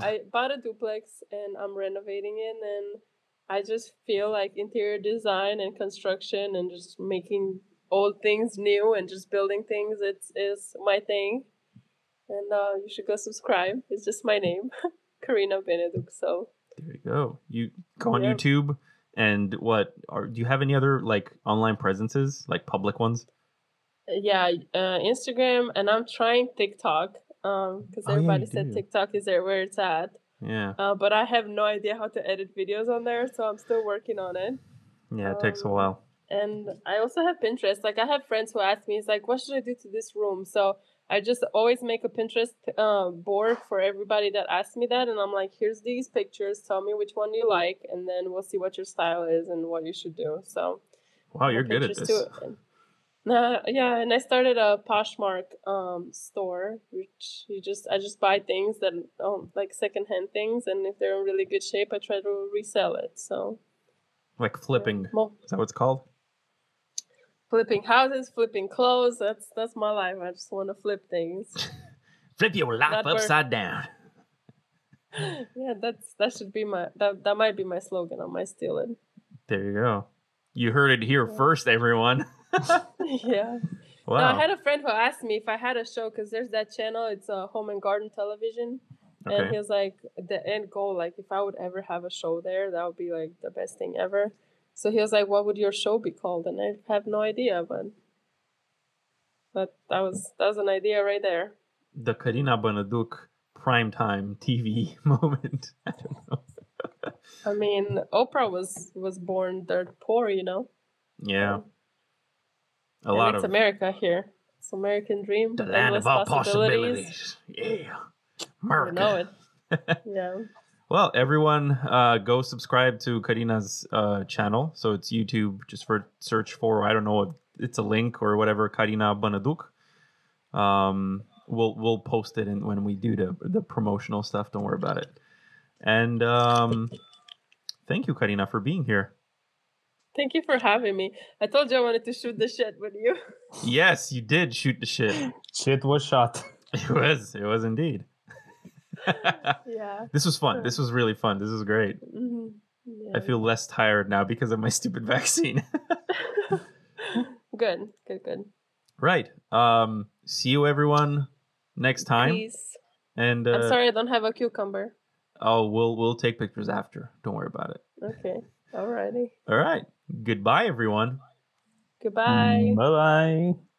I bought a duplex and I'm renovating it and I just feel like interior design and construction and just making old things new and just building things it's is my thing. And uh, you should go subscribe. It's just my name, Karina Beneduk. So There you go. You go on. YouTube and what? Are do you have any other like online presences, like public ones? yeah, uh, Instagram and I'm trying TikTok because Oh, yeah, everybody you said do. TikTok is there where it's at. Yeah, Uh, but I have no idea how to edit videos on there, so I'm still working on it. yeah. It takes a Um, while. and I also have Pinterest. Like I have friends who ask me, "It's like, what should I do to this room?" So I just always make a Pinterest uh, board for everybody that asks me that, and I'm like, "Here's these pictures. Tell me which one you like, and then we'll see what your style is and what you should do." So Wow, you're good at this. Uh, yeah, and I started a Poshmark um, store, which you just I just buy things that um, like secondhand things, and if they're in really good shape, I try to resell it. So Like flipping. mo- Is that what it's called? Flipping houses, flipping clothes. That's that's my life. I just want to flip things. Flip your life Not upside down. yeah, that's that should be my that that might be my slogan. I might steal it. There you go. You heard it here first, everyone. yeah. Wow. No, I had a friend who asked me if I had a show because there's that channel. It's a home and garden television, Okay. and he was like, the end goal, like if I would ever have a show there, that would be like the best thing ever. So he was like, "What would your show be called?" And I have no idea, but but that was that was an idea right there. The Karina Banaduk primetime TV moment. I don't know. I mean, Oprah was was born dirt poor, you know. Yeah. A lot it's of America here. It's American dream. the land of all possibilities. Yeah. You America. know it. yeah. Well, everyone, uh, go subscribe to Karina's uh, channel. So it's YouTube. Just for search for I don't know if it's a link or whatever. Karina Banaduk. Um, we'll we'll post it in when we do the the promotional stuff. Don't worry about it. And um, thank you, Karina, for being here. Thank you for having me. I told you I wanted to shoot the shit with you. Yes, you did shoot the shit. Shit was shot. It was. It was indeed. yeah. this was fun. This was really fun. This is great. hmm yeah. I feel less tired now because of my stupid vaccine. good. Good. Good. right. Um. See you, everyone, next time. Peace. And uh, I'm sorry I don't have a cucumber. oh, we'll we'll take pictures after. Don't worry about it. Okay. Alrighty. All right. Goodbye, everyone. Goodbye. Bye bye.